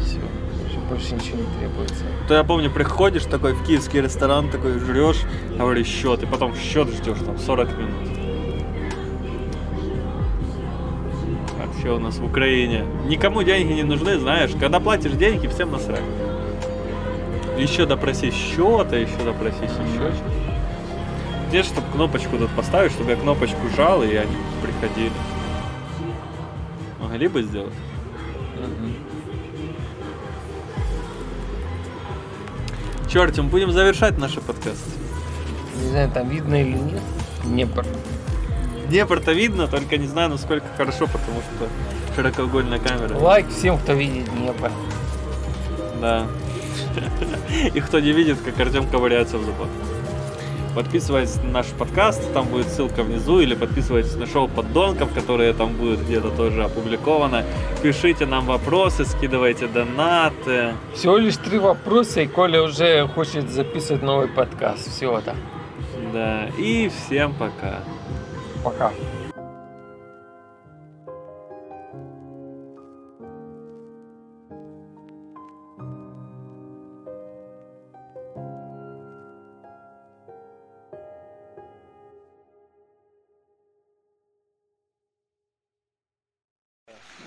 Все, уже больше ничего не требуется. То я помню, приходишь такой в киевский ресторан, такой жрешь, говоришь счет, и потом счет ждешь там 40 минут. Еще у нас в Украине. Никому деньги не нужны, знаешь, когда платишь деньги, всем насрать. Еще допроси счета, еще допросись еще что Где чтобы кнопочку тут поставить, чтобы я кнопочку жал, и они приходили. Могли бы сделать? Черт, мы будем завершать наши подкасты. Не знаю, там видно или нет. Днепр. Днепр-то видно, только не знаю, насколько хорошо, потому что широкоугольная камера. Лайк всем, кто видит Днепр. Да. И кто не видит, как Артем ковыряется в зубах. Подписывайтесь на наш подкаст, там будет ссылка внизу, или подписывайтесь на шоу поддонков, которые там будут где-то тоже опубликованы. Пишите нам вопросы, скидывайте донаты. Всего лишь три вопроса, и Коля уже хочет записывать новый подкаст. Всего да. Да, и всем пока. Пока.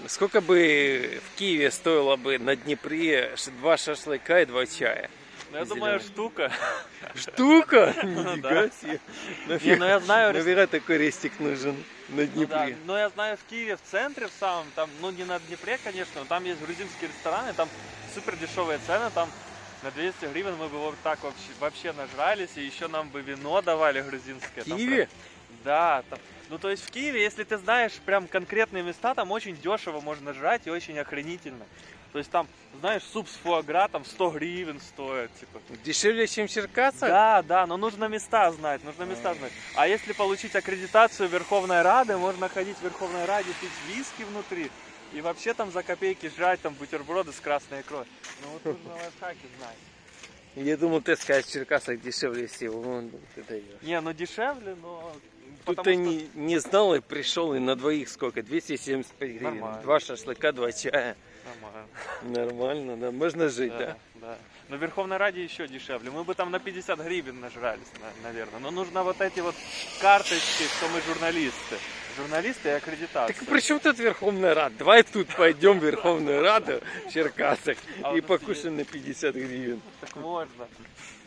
Сколько бы в Киеве стоило бы на Днепре два шашлыка и два чая? Я думаю, штука. Штука? да. Нифига себе. Не, ну я знаю, Наверное, такой рестик нужен на Ну Днепре. но я знаю в Киеве, в центре в самом, там, ну не на Днепре, конечно, но там есть грузинские рестораны, там супер дешевые цены, там на 200 гривен мы бы вот так вообще, вообще нажрались, и еще нам бы вино давали грузинское. В Киеве? да, там, ну то есть в Киеве, если ты знаешь прям конкретные места, там очень дешево можно жрать и очень охренительно. То есть там, знаешь, суп с фуагра там 100 гривен стоит, типа. Дешевле, чем в Черкасах? Да, да, но нужно места знать, нужно места знать. А если получить аккредитацию Верховной Рады, можно ходить в Верховной Раде, пить виски внутри и вообще там за копейки жрать там бутерброды с красной икрой. Ну вот нужно лайфхаки знать. Я думал, ты скажешь, в Черкасах дешевле всего. Вон, я. Не, ну дешевле, но... Тут ты что- не, не знал и пришел, и на двоих сколько? 275 гривен. Нормально. Два шашлыка, два чая. Нормально. Нормально, да. Можно жить, да? Да, да. Но в Верховной Раде еще дешевле. Мы бы там на 50 гривен нажрались, на- наверное. Но нужно вот эти вот карточки, что мы журналисты. Журналисты и аккредитация. Так при чем тут Верховная Рада? Давай тут пойдем в Верховную Раду в Черкасах А и покушаем на 50 гривен. Так можно.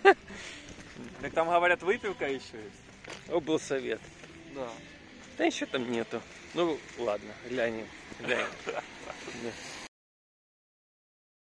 Так там говорят, выпивка еще есть. Облсовет. Да. Да еще там нету. Ну ладно, глянем. глянем.